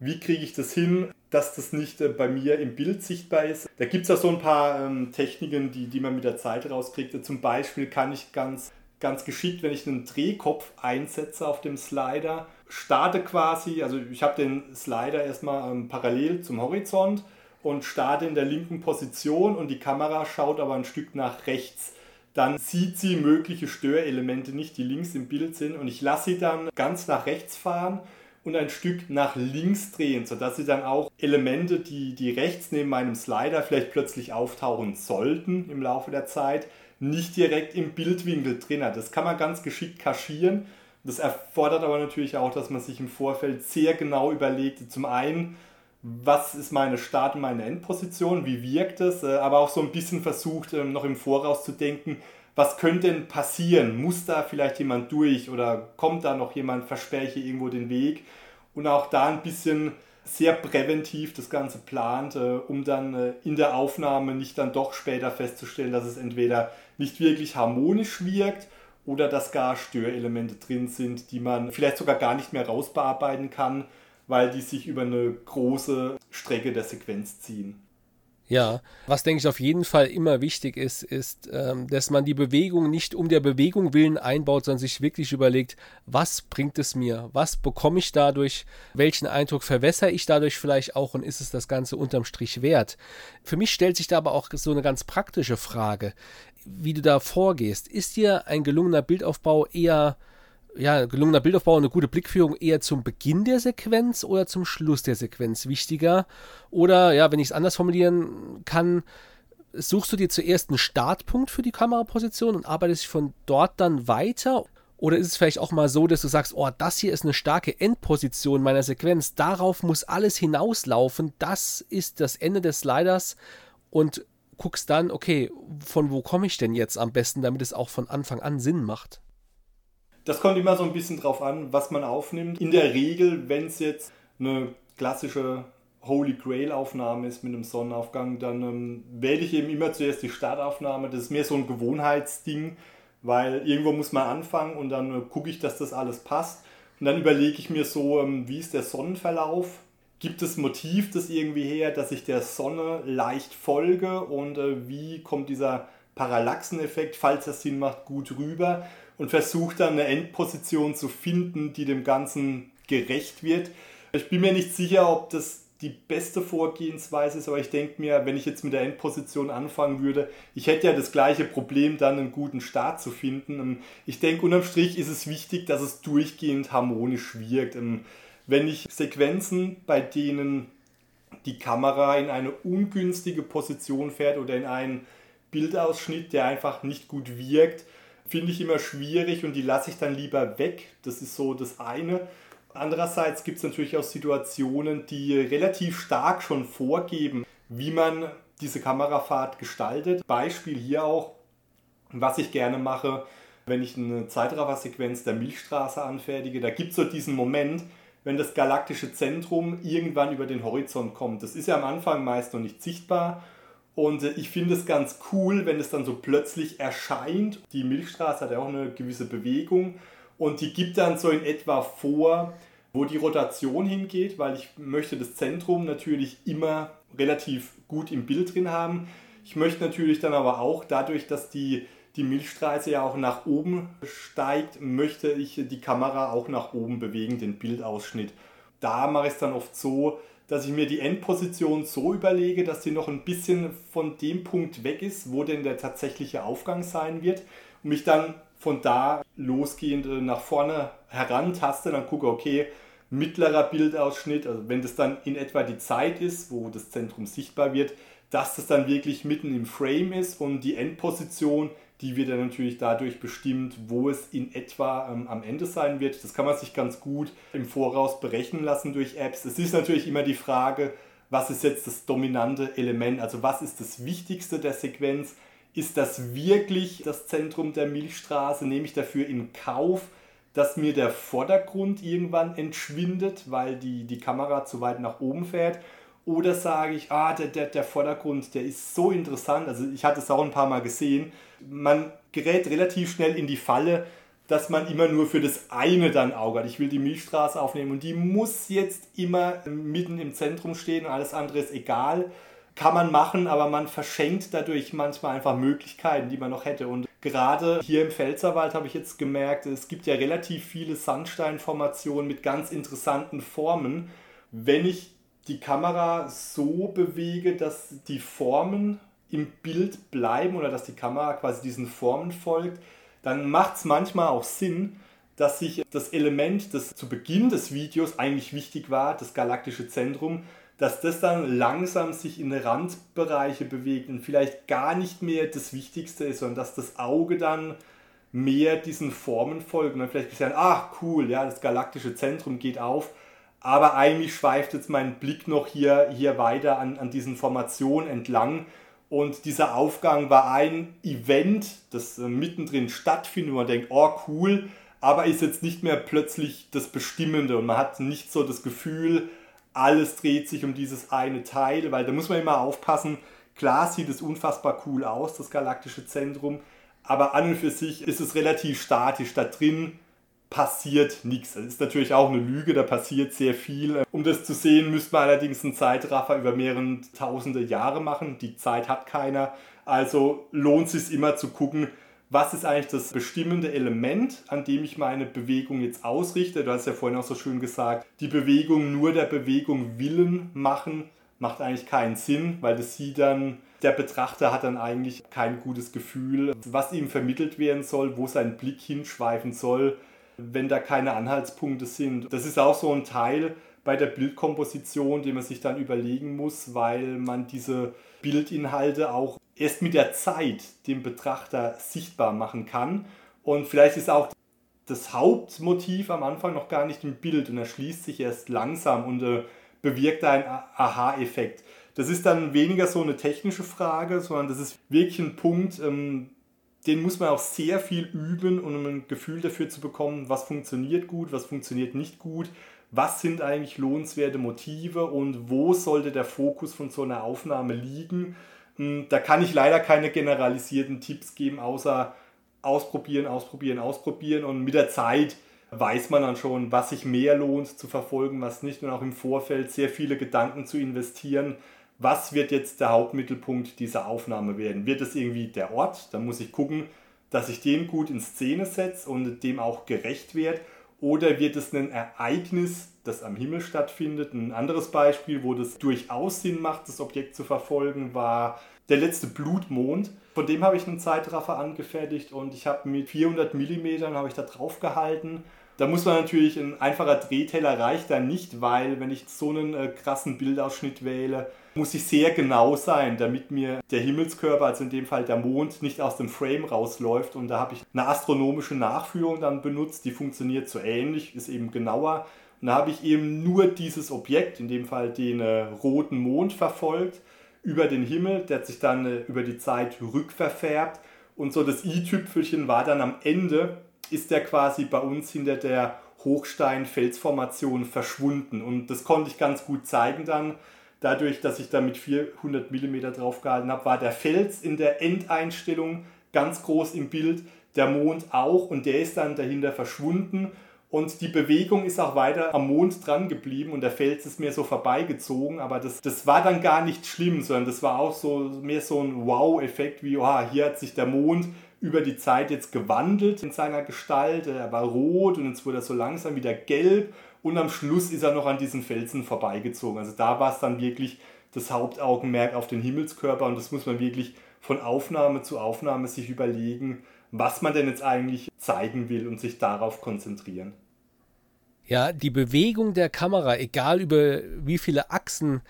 wie kriege ich das hin, dass das nicht äh, bei mir im Bild sichtbar ist. Da gibt es auch so ein paar ähm, Techniken, die, die man mit der Zeit rauskriegt. Zum Beispiel kann ich ganz, ganz geschickt, wenn ich einen Drehkopf einsetze auf dem Slider, starte quasi, also ich habe den Slider erstmal ähm, parallel zum Horizont und starte in der linken Position und die Kamera schaut aber ein Stück nach rechts. Dann sieht sie mögliche Störelemente nicht, die links im Bild sind und ich lasse sie dann ganz nach rechts fahren und ein Stück nach links drehen, sodass sie dann auch Elemente, die, die rechts neben meinem Slider vielleicht plötzlich auftauchen sollten im Laufe der Zeit, nicht direkt im Bildwinkel drin hat. Das kann man ganz geschickt kaschieren. Das erfordert aber natürlich auch, dass man sich im Vorfeld sehr genau überlegt, zum einen, was ist meine Start- und meine Endposition, wie wirkt es, äh, aber auch so ein bisschen versucht, ähm, noch im Voraus zu denken, was könnte denn passieren? Muss da vielleicht jemand durch oder kommt da noch jemand, versperre ich hier irgendwo den Weg? Und auch da ein bisschen sehr präventiv das Ganze plant, äh, um dann äh, in der Aufnahme nicht dann doch später festzustellen, dass es entweder nicht wirklich harmonisch wirkt oder dass gar Störelemente drin sind, die man vielleicht sogar gar nicht mehr rausbearbeiten kann, weil die sich über eine große Strecke der Sequenz ziehen. Ja, was denke ich auf jeden Fall immer wichtig ist, ist, ähm, dass man die Bewegung nicht um der Bewegung willen einbaut, sondern sich wirklich überlegt, was bringt es mir? Was bekomme ich dadurch? Welchen Eindruck verwässere ich dadurch vielleicht auch und ist es das Ganze unterm Strich wert? Für mich stellt sich da aber auch so eine ganz praktische Frage, wie du da vorgehst. Ist dir ein gelungener Bildaufbau eher ja, gelungener Bildaufbau und eine gute Blickführung eher zum Beginn der Sequenz oder zum Schluss der Sequenz wichtiger? Oder, ja, wenn ich es anders formulieren kann, suchst du dir zuerst einen Startpunkt für die Kameraposition und arbeitest von dort dann weiter? Oder ist es vielleicht auch mal so, dass du sagst, oh, das hier ist eine starke Endposition meiner Sequenz, darauf muss alles hinauslaufen, das ist das Ende des Sliders und guckst dann, okay, von wo komme ich denn jetzt am besten, damit es auch von Anfang an Sinn macht? Das kommt immer so ein bisschen drauf an, was man aufnimmt. In der Regel, wenn es jetzt eine klassische Holy Grail Aufnahme ist mit einem Sonnenaufgang, dann ähm, wähle ich eben immer zuerst die Startaufnahme. Das ist mehr so ein Gewohnheitsding, weil irgendwo muss man anfangen und dann äh, gucke ich, dass das alles passt. Und dann überlege ich mir so, ähm, wie ist der Sonnenverlauf? Gibt es Motiv das irgendwie her, dass ich der Sonne leicht folge und äh, wie kommt dieser Parallaxeneffekt, falls das Sinn macht, gut rüber? Und versucht dann eine Endposition zu finden, die dem Ganzen gerecht wird. Ich bin mir nicht sicher, ob das die beste Vorgehensweise ist, aber ich denke mir, wenn ich jetzt mit der Endposition anfangen würde, ich hätte ja das gleiche Problem, dann einen guten Start zu finden. Ich denke, unterm Strich ist es wichtig, dass es durchgehend harmonisch wirkt. Wenn ich Sequenzen, bei denen die Kamera in eine ungünstige Position fährt oder in einen Bildausschnitt, der einfach nicht gut wirkt, finde ich immer schwierig und die lasse ich dann lieber weg. Das ist so das eine. Andererseits gibt es natürlich auch Situationen, die relativ stark schon vorgeben, wie man diese Kamerafahrt gestaltet. Beispiel hier auch, was ich gerne mache, wenn ich eine Zeitraffer-Sequenz der Milchstraße anfertige. Da gibt es so diesen Moment, wenn das galaktische Zentrum irgendwann über den Horizont kommt. Das ist ja am Anfang meist noch nicht sichtbar und äh, ich finde es ganz cool, wenn es dann so plötzlich erscheint. Die Milchstraße hat ja auch eine gewisse Bewegung und die gibt dann so in etwa vor, wo die Rotation hingeht, weil ich möchte das Zentrum natürlich immer relativ gut im Bild drin haben. Ich möchte natürlich dann aber auch dadurch, dass die, die Milchstraße ja auch nach oben steigt, möchte ich die Kamera auch nach oben bewegen, den Bildausschnitt. Da mache ich es dann oft so, dass ich mir die Endposition so überlege, dass sie noch ein bisschen von dem Punkt weg ist, wo denn der tatsächliche Aufgang sein wird und mich dann von da losgehend nach vorne herantaste, dann gucke, okay, mittlerer Bildausschnitt, also wenn das dann in etwa die Zeit ist, wo das Zentrum sichtbar wird, dass das dann wirklich mitten im Frame ist und die Endposition, die wird dann natürlich dadurch bestimmt, wo es in etwa ähm, am Ende sein wird. Das kann man sich ganz gut im Voraus berechnen lassen durch Apps. Es ist natürlich immer die Frage, was ist jetzt das dominante Element, also was ist das Wichtigste der Sequenz? Ist das wirklich das Zentrum der Milchstraße? Nehme ich dafür in Kauf, dass mir der Vordergrund irgendwann entschwindet, weil die, die Kamera zu weit nach oben fährt? Oder sage ich, ah, der, der, der Vordergrund, der ist so interessant. Also ich hatte es auch ein paar Mal gesehen. Man gerät relativ schnell in die Falle, dass man immer nur für das eine dann Auge hat. Ich will die Milchstraße aufnehmen und die muss jetzt immer mitten im Zentrum stehen alles andere ist egal kann man machen, aber man verschenkt dadurch manchmal einfach Möglichkeiten, die man noch hätte. Und gerade hier im Pfälzerwald habe ich jetzt gemerkt, es gibt ja relativ viele Sandsteinformationen mit ganz interessanten Formen. Wenn ich die Kamera so bewege, dass die Formen im Bild bleiben oder dass die Kamera quasi diesen Formen folgt, dann macht es manchmal auch Sinn, dass sich das Element, das zu Beginn des Videos eigentlich wichtig war, das galaktische Zentrum, dass das dann langsam sich in Randbereiche bewegt und vielleicht gar nicht mehr das Wichtigste ist, sondern dass das Auge dann mehr diesen Formen folgt und dann vielleicht sagen, ach cool, ja, das galaktische Zentrum geht auf, aber eigentlich schweift jetzt mein Blick noch hier, hier weiter an, an diesen Formationen entlang und dieser Aufgang war ein Event, das äh, mittendrin stattfindet, wo man denkt, oh cool, aber ist jetzt nicht mehr plötzlich das Bestimmende. Und man hat nicht so das Gefühl, alles dreht sich um dieses eine Teil, weil da muss man immer aufpassen. Klar sieht es unfassbar cool aus, das galaktische Zentrum, aber an und für sich ist es relativ statisch. Da drin passiert nichts. Das ist natürlich auch eine Lüge, da passiert sehr viel. Um das zu sehen, müsste man allerdings einen Zeitraffer über mehrere tausende Jahre machen. Die Zeit hat keiner. Also lohnt es sich immer zu gucken, was ist eigentlich das bestimmende Element, an dem ich meine Bewegung jetzt ausrichte. Du hast ja vorhin auch so schön gesagt, die Bewegung nur der Bewegung willen machen, macht eigentlich keinen Sinn, weil das sieht dann, der Betrachter hat dann eigentlich kein gutes Gefühl, was ihm vermittelt werden soll, wo sein Blick hinschweifen soll, wenn da keine Anhaltspunkte sind. Das ist auch so ein Teil bei der Bildkomposition, den man sich dann überlegen muss, weil man diese Bildinhalte auch erst mit der Zeit dem Betrachter sichtbar machen kann. Und vielleicht ist auch das Hauptmotiv am Anfang noch gar nicht im Bild und erschließt sich erst langsam und äh, bewirkt einen Aha-Effekt. Das ist dann weniger so eine technische Frage, sondern das ist wirklich ein Punkt, ähm, den muss man auch sehr viel üben, um ein Gefühl dafür zu bekommen, was funktioniert gut, was funktioniert nicht gut, was sind eigentlich lohnenswerte Motive und wo sollte der Fokus von so einer Aufnahme liegen hm, da kann ich leider keine generalisierten Tipps geben, außer ausprobieren, ausprobieren, ausprobieren. Und mit der Zeit weiß man dann schon, was sich mehr lohnt zu verfolgen, was nicht. Und auch im Vorfeld sehr viele Gedanken zu investieren. Was wird jetzt der Hauptmittelpunkt dieser Aufnahme werden? Wird es irgendwie der Ort? Da muss ich gucken, dass ich den gut in Szene setze und dem auch gerecht werde. Oder wird es ein Ereignis, das am Himmel stattfindet? Ein anderes Beispiel, wo das durchaus Sinn macht, das Objekt zu verfolgen, war der letzte Blutmond. Von dem habe ich einen Zeitraffer angefertigt und ich habe mit 400 mm habe ich da drauf gehalten. Da muss man natürlich, ein einfacher Drehteller reicht da nicht, weil wenn ich so einen äh, krassen Bildausschnitt wähle, muss ich sehr genau sein, damit mir der Himmelskörper, also in dem Fall der Mond, nicht aus dem Frame rausläuft. Und da habe ich eine astronomische Nachführung dann benutzt, die funktioniert so ähnlich, ist eben genauer. Und da habe ich eben nur dieses Objekt, in dem Fall den äh, roten Mond, verfolgt über den Himmel, der hat sich dann äh, über die Zeit rückverfärbt. Und so das i-Tüpfelchen war dann am Ende, ist der quasi bei uns hinter der Hochstein-Felsformation verschwunden. Und das konnte ich ganz gut zeigen dann Dadurch, dass ich da mit 400 mm draufgehalten habe, war der Fels in der Endeinstellung ganz groß im Bild, der Mond auch und der ist dann dahinter verschwunden Und die Bewegung ist auch weiter am Mond dran geblieben und der Fels ist mir so vorbeigezogen. Aber das, das war dann gar nicht schlimm, sondern das war auch so mehr so ein Wow-Effekt, wie, oh, hier hat sich der Mond über die Zeit jetzt gewandelt in seiner Gestalt. Er war rot und jetzt wurde er so langsam wieder gelb und am Schluss ist er noch an diesen Felsen vorbeigezogen. Also da war es dann wirklich das Hauptaugenmerk auf den Himmelskörper und das muss man wirklich von Aufnahme zu Aufnahme sich überlegen, was man denn jetzt eigentlich zeigen will und sich darauf konzentrieren. Ja, die Bewegung der Kamera, egal über wie viele Achsen,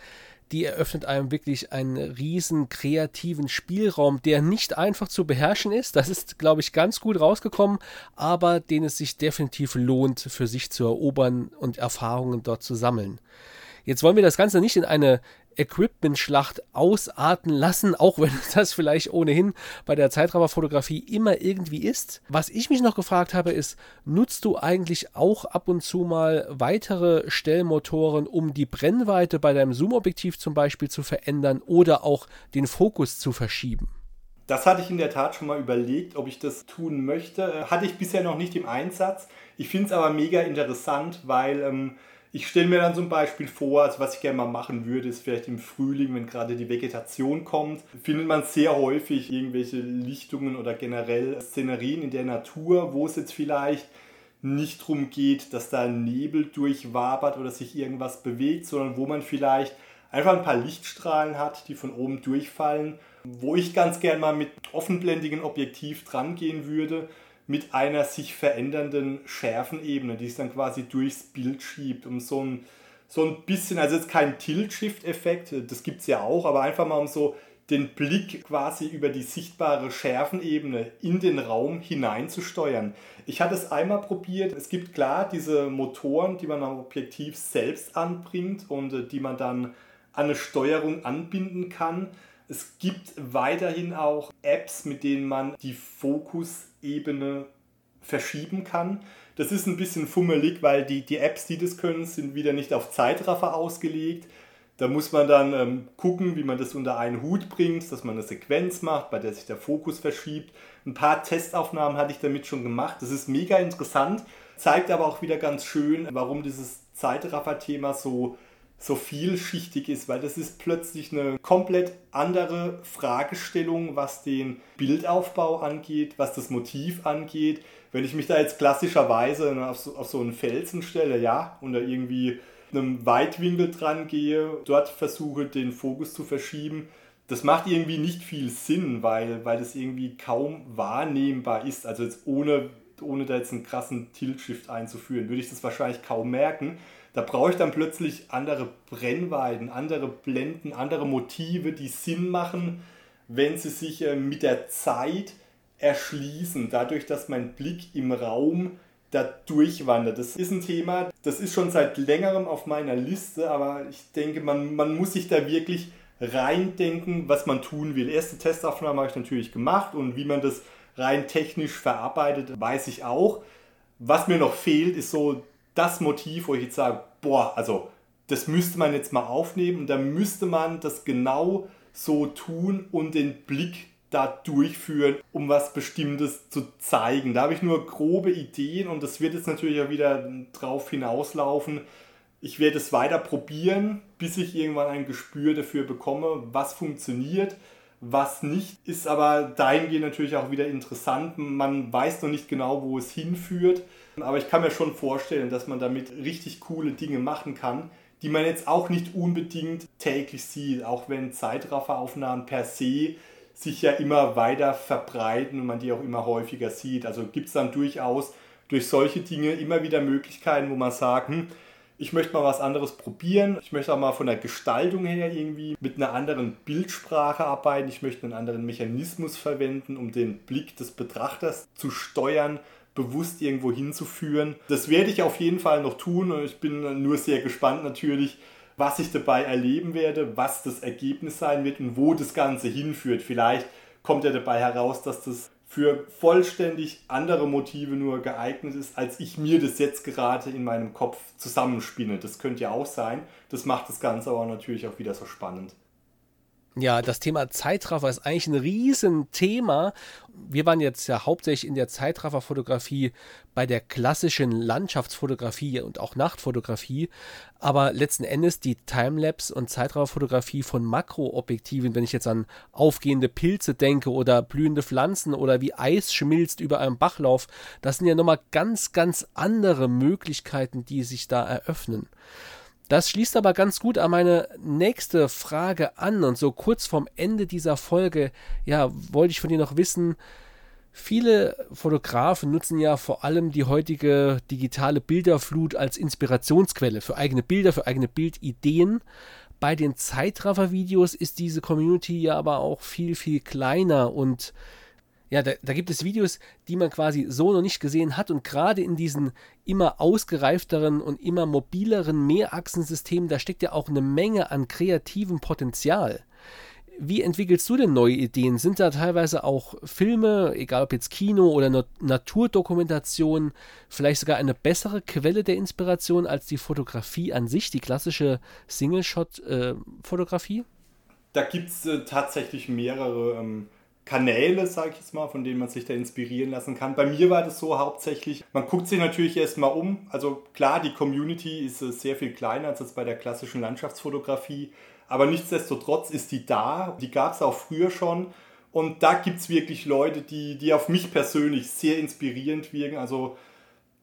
die eröffnet einem wirklich einen riesen kreativen Spielraum, der nicht einfach zu beherrschen ist. Das ist, glaube ich, ganz gut rausgekommen, aber den es sich definitiv lohnt, für sich zu erobern und Erfahrungen dort zu sammeln. Jetzt wollen wir das Ganze nicht in eine Equipment-Schlacht ausarten lassen, auch wenn das vielleicht ohnehin bei der Zeitrafferfotografie immer irgendwie ist. Was ich mich noch gefragt habe, ist, nutzt du eigentlich auch ab und zu mal weitere Stellmotoren, um die Brennweite bei deinem Zoom-Objektiv zum Beispiel zu verändern oder auch den Fokus zu verschieben? Das hatte ich in der Tat schon mal überlegt, ob ich das tun möchte. Hatte ich bisher noch nicht im Einsatz. Ich finde es aber mega interessant, weil ähm, ich stelle mir dann zum Beispiel vor, also was ich gerne mal machen würde, ist vielleicht im Frühling, wenn gerade die Vegetation kommt, findet man sehr häufig irgendwelche Lichtungen oder generell Szenerien in der Natur, wo es jetzt vielleicht nicht darum geht, dass da Nebel durchwabert oder sich irgendwas bewegt, sondern wo man vielleicht einfach ein paar Lichtstrahlen hat, die von oben durchfallen, wo ich ganz gerne mal mit offenblendigem Objektiv dran gehen würde mit einer sich verändernden Schärfenebene, die es dann quasi durchs Bild schiebt, um so ein, so ein bisschen, also jetzt kein Tilt-Shift-Effekt, das gibt es ja auch, aber einfach mal um so den Blick quasi über die sichtbare Schärfenebene in den Raum hineinzusteuern. Ich hatte es einmal probiert. Es gibt klar diese Motoren, die man am Objektiv selbst anbringt und äh, die man dann an eine Steuerung anbinden kann. Es gibt weiterhin auch Apps, mit denen man die Fokusebene verschieben kann. Das ist ein bisschen fummelig, weil die, die Apps, die das können, sind wieder nicht auf Zeitraffer ausgelegt. Da muss man dann ähm, gucken, wie man das unter einen Hut bringt, dass man eine Sequenz macht, bei der sich der Fokus verschiebt. Ein paar Testaufnahmen hatte ich damit schon gemacht. Das ist mega interessant, zeigt aber auch wieder ganz schön, warum dieses Zeitraffer-Thema so so vielschichtig ist, weil das ist plötzlich eine komplett andere Fragestellung, was den Bildaufbau angeht, was das Motiv angeht. Wenn ich mich da jetzt klassischerweise auf so, auf so einen Felsen stelle, ja, und da irgendwie einem Weitwinkel dran gehe, dort versuche den Fokus zu verschieben, das macht irgendwie nicht viel Sinn, weil, weil das irgendwie kaum wahrnehmbar ist. Also jetzt ohne, ohne da jetzt einen krassen Tilt-Shift einzuführen, würde ich das wahrscheinlich kaum merken. Da brauche ich dann plötzlich andere Brennweiten, andere Blenden, andere Motive, die Sinn machen, wenn sie sich äh, mit der Zeit erschließen, dadurch, dass mein Blick im Raum da durchwandert. Das ist ein Thema, das ist schon seit längerem auf meiner Liste, aber ich denke, man, man muss sich da wirklich reindenken, was man tun will. Erste Testaufnahme habe ich natürlich gemacht und wie man das rein technisch verarbeitet, weiß ich auch. Was mir noch fehlt, ist so das Motiv, wo ich jetzt sage, boah, also das müsste man jetzt mal aufnehmen und da müsste man das genau so tun und den Blick da durchführen, um was Bestimmtes zu zeigen. Da habe ich nur grobe Ideen und das wird jetzt natürlich auch wieder drauf hinauslaufen. Ich werde es weiter probieren, bis ich irgendwann ein Gespür dafür bekomme, was funktioniert, was nicht. Ist aber dahingehend natürlich auch wieder interessant. Man weiß noch nicht genau, wo es hinführt. Aber ich kann mir schon vorstellen, dass man damit richtig coole Dinge machen kann, die man jetzt auch nicht unbedingt täglich sieht, auch wenn Zeitrafferaufnahmen per se sich ja immer weiter verbreiten und man die auch immer häufiger sieht. Also gibt es dann durchaus durch solche Dinge immer wieder Möglichkeiten, wo man sagt, hm, ich möchte mal was anderes probieren. Ich möchte auch mal von der Gestaltung her irgendwie mit einer anderen Bildsprache arbeiten. Ich möchte einen anderen Mechanismus verwenden, um den Blick des Betrachters zu steuern bewusst irgendwo hinzuführen. Das werde ich auf jeden Fall noch tun ich bin nur sehr gespannt natürlich, was ich dabei erleben werde, was das Ergebnis sein wird und wo das Ganze hinführt. Vielleicht kommt ja dabei heraus, dass das für vollständig andere Motive nur geeignet ist, als ich mir das jetzt gerade in meinem Kopf zusammenspinne. Das könnte ja auch sein. Das macht das Ganze aber natürlich auch wieder so spannend. Ja, das Thema Zeitraffer ist eigentlich ein Riesenthema. Wir waren jetzt ja hauptsächlich in der Zeitrafferfotografie bei der klassischen Landschaftsfotografie und auch Nachtfotografie. Aber letzten Endes die Timelapse und Zeitrafferfotografie von Makroobjektiven, wenn ich jetzt an aufgehende Pilze denke oder blühende Pflanzen oder wie Eis schmilzt über einem Bachlauf, das sind ja nochmal ganz, ganz andere Möglichkeiten, die sich da eröffnen. Das schließt aber ganz gut an meine nächste Frage an und so kurz vorm Ende dieser Folge, ja, wollte ich von dir noch wissen, viele Fotografen nutzen ja vor allem die heutige digitale Bilderflut als Inspirationsquelle für eigene Bilder, für eigene Bildideen. Bei den Zeitraffer-Videos ist diese Community ja aber auch viel, viel kleiner und ja, da, da, gibt es Videos, die man quasi so noch nicht gesehen hat und gerade in diesen immer ausgereifteren und immer mobileren Mehrachsensystemen, da steckt ja auch eine Menge an kreativem Potenzial. Wie entwickelst du denn neue Ideen? Sind da teilweise auch Filme, egal ob jetzt Kino oder Naturdokumentation, vielleicht sogar eine bessere Quelle der Inspiration als die Fotografie an sich, die klassische Single-Shot-Fotografie? Äh, da gibt es äh, tatsächlich mehrere. Ähm Kanäle, sage ich jetzt mal, von denen man sich da inspirieren lassen kann. Bei mir war das so hauptsächlich, man guckt sich natürlich erstmal um. Also klar, die Community ist äh, sehr viel kleiner als jetzt bei der klassischen Landschaftsfotografie, aber nichtsdestotrotz ist die da. Die gab es auch früher schon. Und da gibt es wirklich Leute, die, die auf mich persönlich sehr inspirierend wirken. Also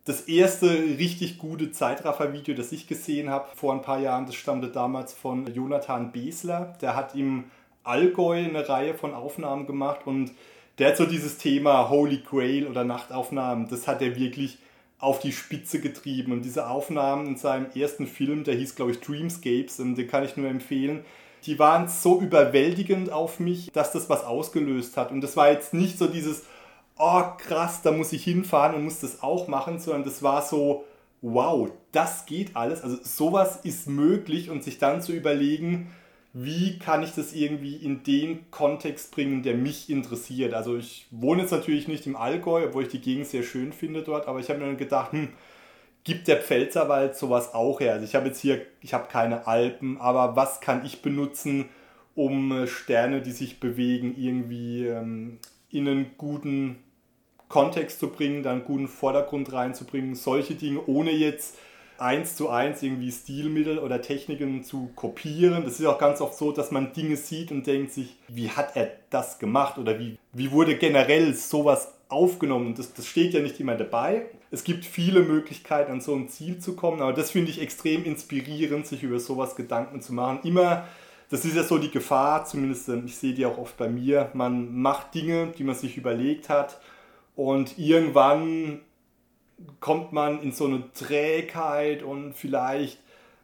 das erste richtig gute Zeitraffer-Video, das ich gesehen habe vor ein paar Jahren, das stammte damals von Jonathan Besler. Der hat im Allgäu eine Reihe von Aufnahmen gemacht und der hat so dieses Thema Holy Grail oder Nachtaufnahmen, das hat er wirklich auf die Spitze getrieben. Und diese Aufnahmen in seinem ersten Film, der hieß, glaube ich, Dreamscapes, und den kann ich nur empfehlen, die waren so überwältigend auf mich, dass das was ausgelöst hat. Und das war jetzt nicht so dieses, oh krass, da muss ich hinfahren und muss das auch machen, sondern das war so, wow, das geht alles. Also sowas ist möglich und sich dann zu überlegen, wie kann ich das irgendwie in den Kontext bringen, der mich interessiert. Also ich wohne jetzt natürlich nicht im Allgäu, obwohl ich die Gegend sehr schön finde dort, aber ich habe mir dann gedacht, hm, gibt der Pfälzerwald sowas auch her? Also ich habe jetzt hier, ich habe keine Alpen, aber was kann ich benutzen, um äh, Sterne, die sich bewegen, irgendwie ähm, in einen guten Kontext zu bringen, dann einen guten Vordergrund reinzubringen, solche Dinge, ohne jetzt eins zu eins irgendwie Stilmittel oder Techniken zu kopieren. Das ist auch ganz oft so, dass man Dinge sieht und denkt sich, wie hat er das gemacht oder wie, wie wurde generell sowas aufgenommen. Das, das steht ja nicht immer dabei. Es gibt viele Möglichkeiten, an so ein Ziel zu kommen, aber das finde ich extrem inspirierend, sich über sowas Gedanken zu machen. Immer, das ist ja so die Gefahr, zumindest ich sehe die auch oft bei mir, man macht Dinge, die man sich überlegt hat und irgendwann kommt man in so eine Trägheit und vielleicht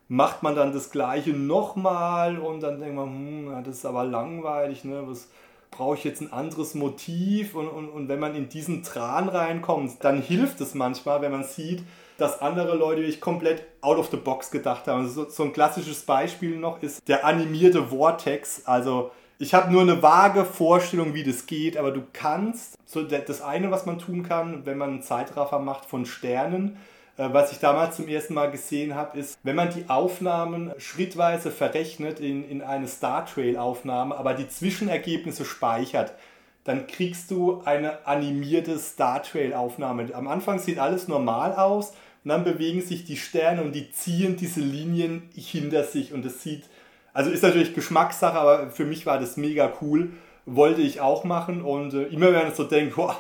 macht man dann das Gleiche nochmal und dann denkt man, hm, das ist aber langweilig, ne? was brauche ich jetzt ein anderes Motiv und, und, und wenn man in diesen Tran reinkommt, dann hilft es manchmal, wenn man sieht, dass andere Leute wirklich komplett out of the box gedacht haben. Also so, so ein klassisches Beispiel noch ist der animierte Vortex, also ich habe nur eine vage Vorstellung, wie das geht, aber du kannst, so das eine, was man tun kann, wenn man einen Zeitraffer macht von Sternen, äh, was ich damals zum ersten Mal gesehen habe, ist, wenn man die Aufnahmen schrittweise verrechnet in, in eine Star Trail-Aufnahme, aber die Zwischenergebnisse speichert, dann kriegst du eine animierte Star Trail-Aufnahme. Am Anfang sieht alles normal aus und dann bewegen sich die Sterne und die ziehen diese Linien hinter sich und es sieht also ist natürlich Geschmackssache, aber für mich war das mega cool. Wollte ich auch machen und äh, immer wenn man so denkt, boah,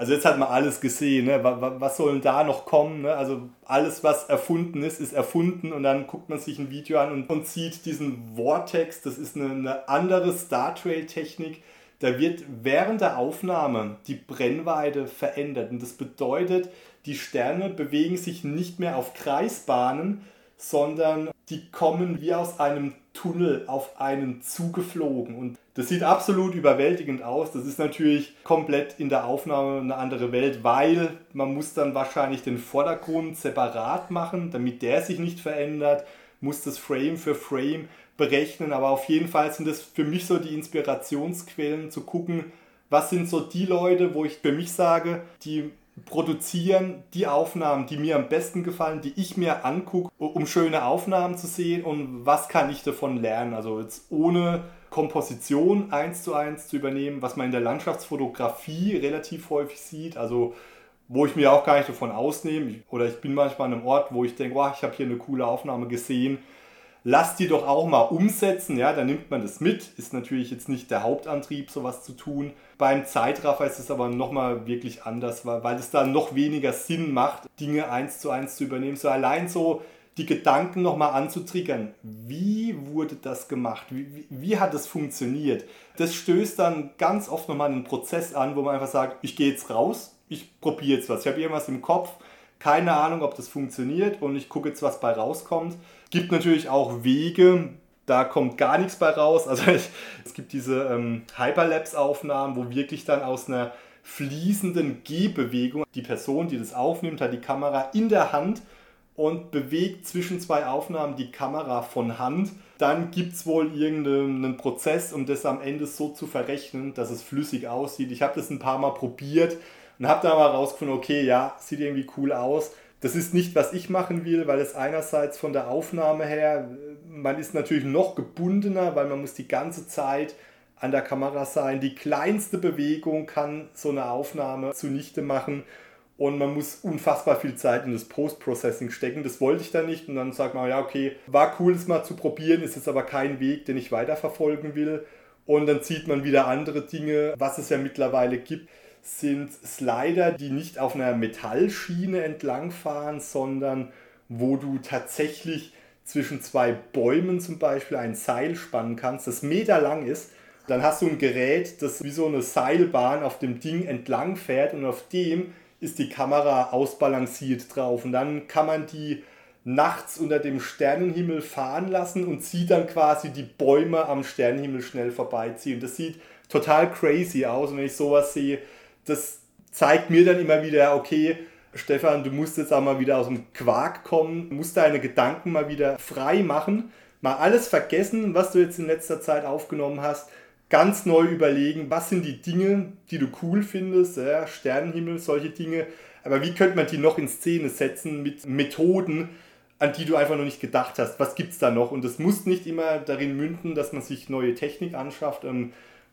also jetzt hat man alles gesehen, ne? was, soll denn da noch kommen? Ne? Also alles, was erfunden ist, ist erfunden und dann guckt man sich ein Video an und, und sieht diesen Vortex, das ist eine, eine andere Star Trail Technik. Da wird während der Aufnahme die Brennweite verändert und das bedeutet, die Sterne bewegen sich nicht mehr auf Kreisbahnen, sondern die kommen wie aus einem Tunnel auf einen zugeflogen. Und das sieht absolut überwältigend aus. Das ist natürlich komplett in der Aufnahme eine andere Welt, weil man muss dann wahrscheinlich den Vordergrund separat machen, damit der sich nicht verändert, muss das Frame für Frame berechnen. Aber auf jeden Fall sind das für mich so die Inspirationsquellen zu gucken, was sind so die Leute, wo ich für mich sage, die produzieren die Aufnahmen, die mir am besten gefallen, die ich mir angucke, um schöne Aufnahmen zu sehen und was kann ich davon lernen. Also jetzt ohne, Komposition eins zu eins zu übernehmen, was man in der Landschaftsfotografie relativ häufig sieht. Also wo ich mir auch gar nicht davon ausnehme. Oder ich bin manchmal an einem Ort, wo ich denke, wow, ich habe hier eine coole Aufnahme gesehen. Lass die doch auch mal umsetzen, ja, dann nimmt man das mit. Ist natürlich jetzt nicht der Hauptantrieb, sowas zu tun. Beim Zeitraffer ist es aber nochmal wirklich anders, weil, weil es da noch weniger Sinn macht, Dinge eins zu eins zu übernehmen. So allein so die Gedanken nochmal anzutriggern. Wie wurde das gemacht? Wie, wie, wie hat es funktioniert? Das stößt dann ganz oft nochmal einen Prozess an, wo man einfach sagt, ich gehe jetzt raus, ich probiere jetzt was. Ich habe irgendwas im Kopf, keine Ahnung, ob das funktioniert und ich gucke jetzt, was bei rauskommt. Gibt natürlich auch Wege, da kommt gar nichts bei raus. Also ich, es gibt diese ähm, Hyperlapse-Aufnahmen, wo wirklich dann aus einer fließenden Gehbewegung die Person, die das aufnimmt, hat die Kamera in der Hand und bewegt zwischen zwei Aufnahmen die Kamera von Hand. Dann gibt es wohl irgendeinen Prozess, um das am Ende so zu verrechnen, dass es flüssig aussieht. Ich habe das ein paar Mal probiert und habe da mal rausgefunden, okay, ja, sieht irgendwie cool aus. Das ist nicht, was ich machen will, weil es einerseits von der Aufnahme her, man ist natürlich noch gebundener, weil man muss die ganze Zeit an der Kamera sein. Die kleinste Bewegung kann so eine Aufnahme zunichte machen und man muss unfassbar viel Zeit in das Post-Processing stecken. Das wollte ich da nicht und dann sagt man, ja, okay, war cool, es mal zu probieren, ist jetzt aber kein Weg, den ich weiterverfolgen will. Und dann zieht man wieder andere Dinge, was es ja mittlerweile gibt sind Slider, die nicht auf einer Metallschiene entlangfahren, sondern wo du tatsächlich zwischen zwei Bäumen zum Beispiel ein Seil spannen kannst, das meterlang ist. Dann hast du ein Gerät, das wie so eine Seilbahn auf dem Ding entlang fährt und auf dem ist die Kamera ausbalanciert drauf. Und dann kann man die nachts unter dem Sternenhimmel fahren lassen und sieht dann quasi die Bäume am Sternenhimmel schnell vorbeiziehen. Das sieht total crazy aus. Wenn ich sowas sehe, das zeigt mir dann immer wieder, okay, Stefan, du musst jetzt auch mal wieder aus dem Quark kommen, musst deine Gedanken mal wieder frei machen, mal alles vergessen, was du jetzt in letzter Zeit aufgenommen hast, ganz neu überlegen, was sind die Dinge, die du cool findest, ja, Sternenhimmel, solche Dinge, aber wie könnte man die noch in Szene setzen mit Methoden, an die du einfach noch nicht gedacht hast, was gibt es da noch? Und das muss nicht immer darin münden, dass man sich neue Technik anschafft.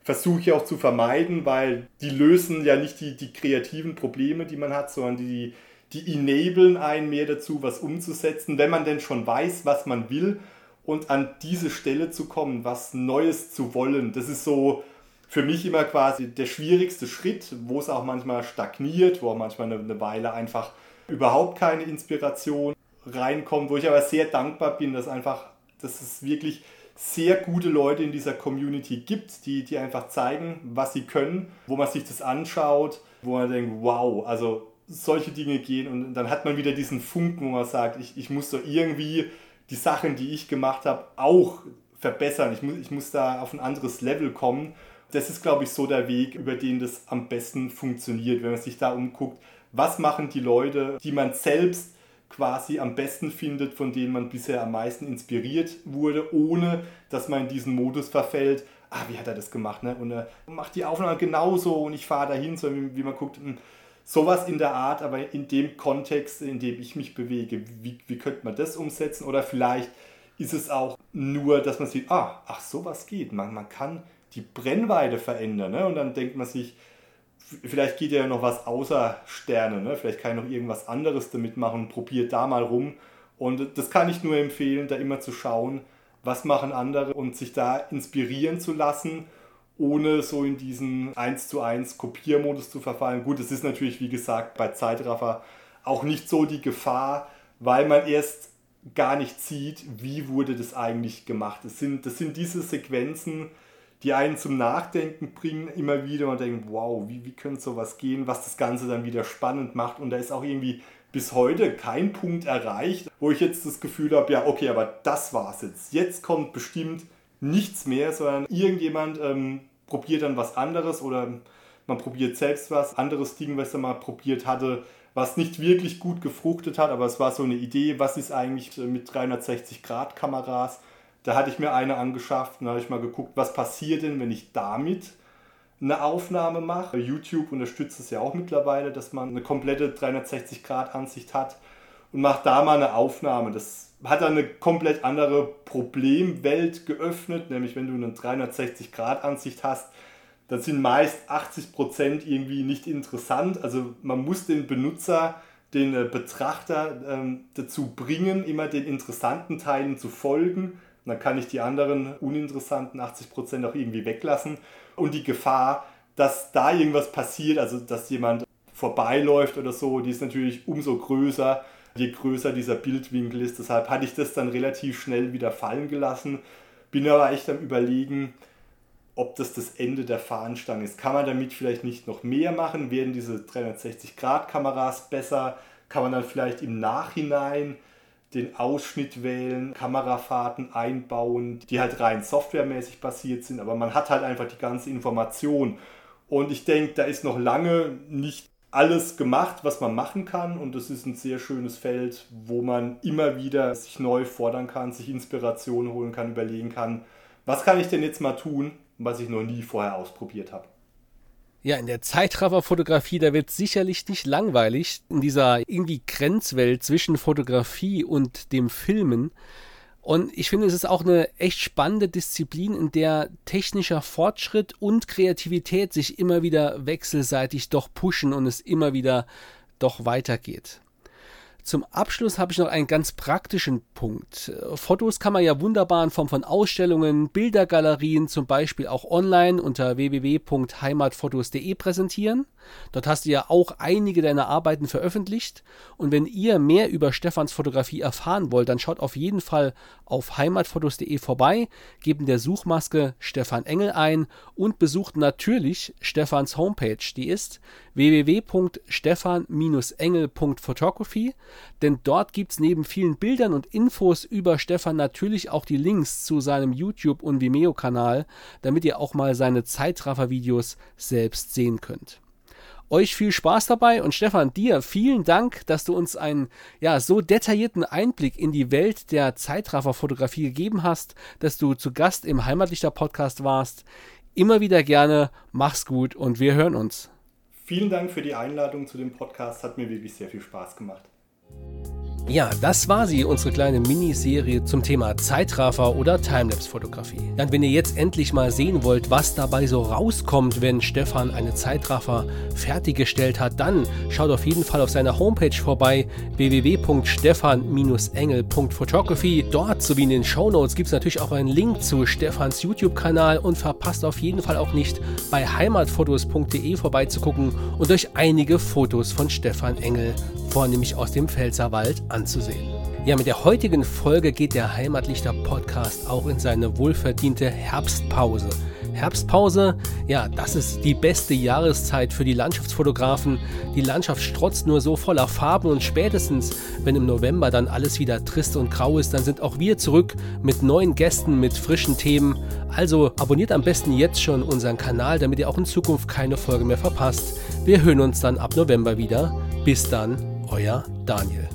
Versuche ich auch zu vermeiden, weil die lösen ja nicht die, die kreativen Probleme, die man hat, sondern die, die enablen einen mehr dazu, was umzusetzen, wenn man denn schon weiß, was man will und an diese Stelle zu kommen, was Neues zu wollen. Das ist so für mich immer quasi der schwierigste Schritt, wo es auch manchmal stagniert, wo auch manchmal eine, eine Weile einfach überhaupt keine Inspiration reinkommt, wo ich aber sehr dankbar bin, dass einfach, dass es wirklich sehr gute Leute in dieser Community gibt, die, die einfach zeigen, was sie können, wo man sich das anschaut, wo man denkt, wow, also solche Dinge gehen und dann hat man wieder diesen Funken, wo man sagt, ich, ich muss so irgendwie die Sachen, die ich gemacht habe, auch verbessern. Ich muss, ich muss da auf ein anderes Level kommen. Das ist, glaube ich, so der Weg, über den das am besten funktioniert, wenn man sich da umguckt, was machen die Leute, die man selbst quasi am besten findet, von denen man bisher am meisten inspiriert wurde, ohne dass man in diesen Modus verfällt, ah, wie hat er das gemacht, ne? Und er macht die Aufnahme genauso und ich fahre dahin, so wie, wie man guckt, hm, sowas in der Art, aber in dem Kontext, in dem ich mich bewege, wie, wie könnte man das umsetzen? Oder vielleicht ist es auch nur, dass man sieht, ah, ach, sowas geht, man, man kann die Brennweite verändern, ne? Und dann denkt man sich, vielleicht geht ja noch was außer Sterne, ne? vielleicht kann ich noch irgendwas anderes damit machen, probiert da mal rum. Und das kann ich nur empfehlen, da immer zu schauen, was machen andere und sich da inspirieren zu lassen, ohne so in diesen 1 zu 1 Kopiermodus zu verfallen. Gut, es ist natürlich, wie gesagt, bei Zeitraffer auch nicht so die Gefahr, weil man erst gar nicht sieht, wie wurde das eigentlich gemacht. Das sind, das sind diese Sequenzen, die einen zum Nachdenken bringen immer wieder und denken, wow, wie, wie könnte sowas gehen, was das Ganze dann wieder spannend macht. Und da ist auch irgendwie bis heute kein Punkt erreicht, wo ich jetzt das Gefühl habe, ja, okay, aber das war's jetzt. Jetzt kommt bestimmt nichts mehr, sondern irgendjemand ähm, probiert dann was anderes oder man probiert selbst was, anderes Ding, was er mal probiert hatte, was nicht wirklich gut gefruchtet hat, aber es war so eine Idee, was ist eigentlich mit 360 Grad Kameras da hatte ich mir eine angeschafft und habe ich mal geguckt, was passiert denn, wenn ich damit eine Aufnahme mache. YouTube unterstützt es ja auch mittlerweile, dass man eine komplette 360-Grad-Ansicht hat. und mache da mal eine Aufnahme. Das hat dann eine komplett andere Problemwelt geöffnet, nämlich wenn du eine 360-Grad-Ansicht hast, dann sind meist 80% irgendwie nicht interessant. Also man muss den Benutzer, den äh, Betrachter ähm, dazu bringen, immer den interessanten Teilen zu folgen. Dann kann ich die anderen uninteressanten 80% auch irgendwie weglassen. Und die Gefahr, dass da irgendwas passiert, also dass jemand vorbeiläuft oder so, die ist natürlich umso größer, je größer dieser Bildwinkel ist. Deshalb hatte ich das dann relativ schnell wieder fallen gelassen. Bin aber echt am Überlegen, ob das das Ende der Fahnenstange ist. Kann man damit vielleicht nicht noch mehr machen? Werden diese 360-Grad-Kameras besser? Kann man dann vielleicht im Nachhinein den Ausschnitt wählen, Kamerafahrten einbauen, die halt rein softwaremäßig basiert sind, aber man hat halt einfach die ganze Information. Und ich denke, da ist noch lange nicht alles gemacht, was man machen kann. Und das ist ein sehr schönes Feld, wo man immer wieder sich neu fordern kann, sich Inspiration holen kann, überlegen kann, was kann ich denn jetzt mal tun, was ich noch nie vorher ausprobiert habe. Ja, in der Zeitrafferfotografie, da wird sicherlich nicht langweilig in dieser irgendwie Grenzwelt zwischen Fotografie und dem Filmen. Und ich finde, es ist auch eine echt spannende Disziplin, in der technischer Fortschritt und Kreativität sich immer wieder wechselseitig doch pushen und es immer wieder doch weitergeht. Zum Abschluss habe ich noch einen ganz praktischen Punkt. Fotos kann man ja wunderbar in Form von Ausstellungen, Bildergalerien, zum Beispiel auch online unter www.heimatfotos.de präsentieren. Dort hast du ja auch einige deiner Arbeiten veröffentlicht. Und wenn ihr mehr über Stefans Fotografie erfahren wollt, dann schaut auf jeden Fall auf heimatfotos.de vorbei, gebt in der Suchmaske Stefan Engel ein und besucht natürlich Stefans Homepage. Die ist www.stefan-engel.photography, denn dort gibt es neben vielen Bildern und Infos über Stefan natürlich auch die Links zu seinem YouTube- und Vimeo-Kanal, damit ihr auch mal seine Zeitraffer-Videos selbst sehen könnt. Euch viel Spaß dabei und Stefan, dir vielen Dank, dass du uns einen ja, so detaillierten Einblick in die Welt der Zeitrafferfotografie gegeben hast, dass du zu Gast im Heimatlichter Podcast warst. Immer wieder gerne, mach's gut und wir hören uns. Vielen Dank für die Einladung zu dem Podcast, hat mir wirklich sehr viel Spaß gemacht. Ja, das war sie, unsere kleine Miniserie zum Thema Zeitraffer oder Timelapse-Fotografie. Und wenn ihr jetzt endlich mal sehen wollt, was dabei so rauskommt, wenn Stefan eine Zeitraffer fertiggestellt hat, dann schaut auf jeden Fall auf seiner Homepage vorbei www.stefan-engel.photography. Dort sowie in den Shownotes gibt es natürlich auch einen Link zu Stefans YouTube-Kanal und verpasst auf jeden Fall auch nicht bei heimatfotos.de vorbeizugucken und euch einige Fotos von Stefan Engel vornehmlich aus dem Pfälzerwald, anzusehen. Ja, mit der heutigen Folge geht der Heimatlichter Podcast auch in seine wohlverdiente Herbstpause. Herbstpause, ja, das ist die beste Jahreszeit für die Landschaftsfotografen. Die Landschaft strotzt nur so voller Farben und spätestens, wenn im November dann alles wieder trist und grau ist, dann sind auch wir zurück mit neuen Gästen, mit frischen Themen. Also abonniert am besten jetzt schon unseren Kanal, damit ihr auch in Zukunft keine Folge mehr verpasst. Wir hören uns dann ab November wieder. Bis dann, euer Daniel.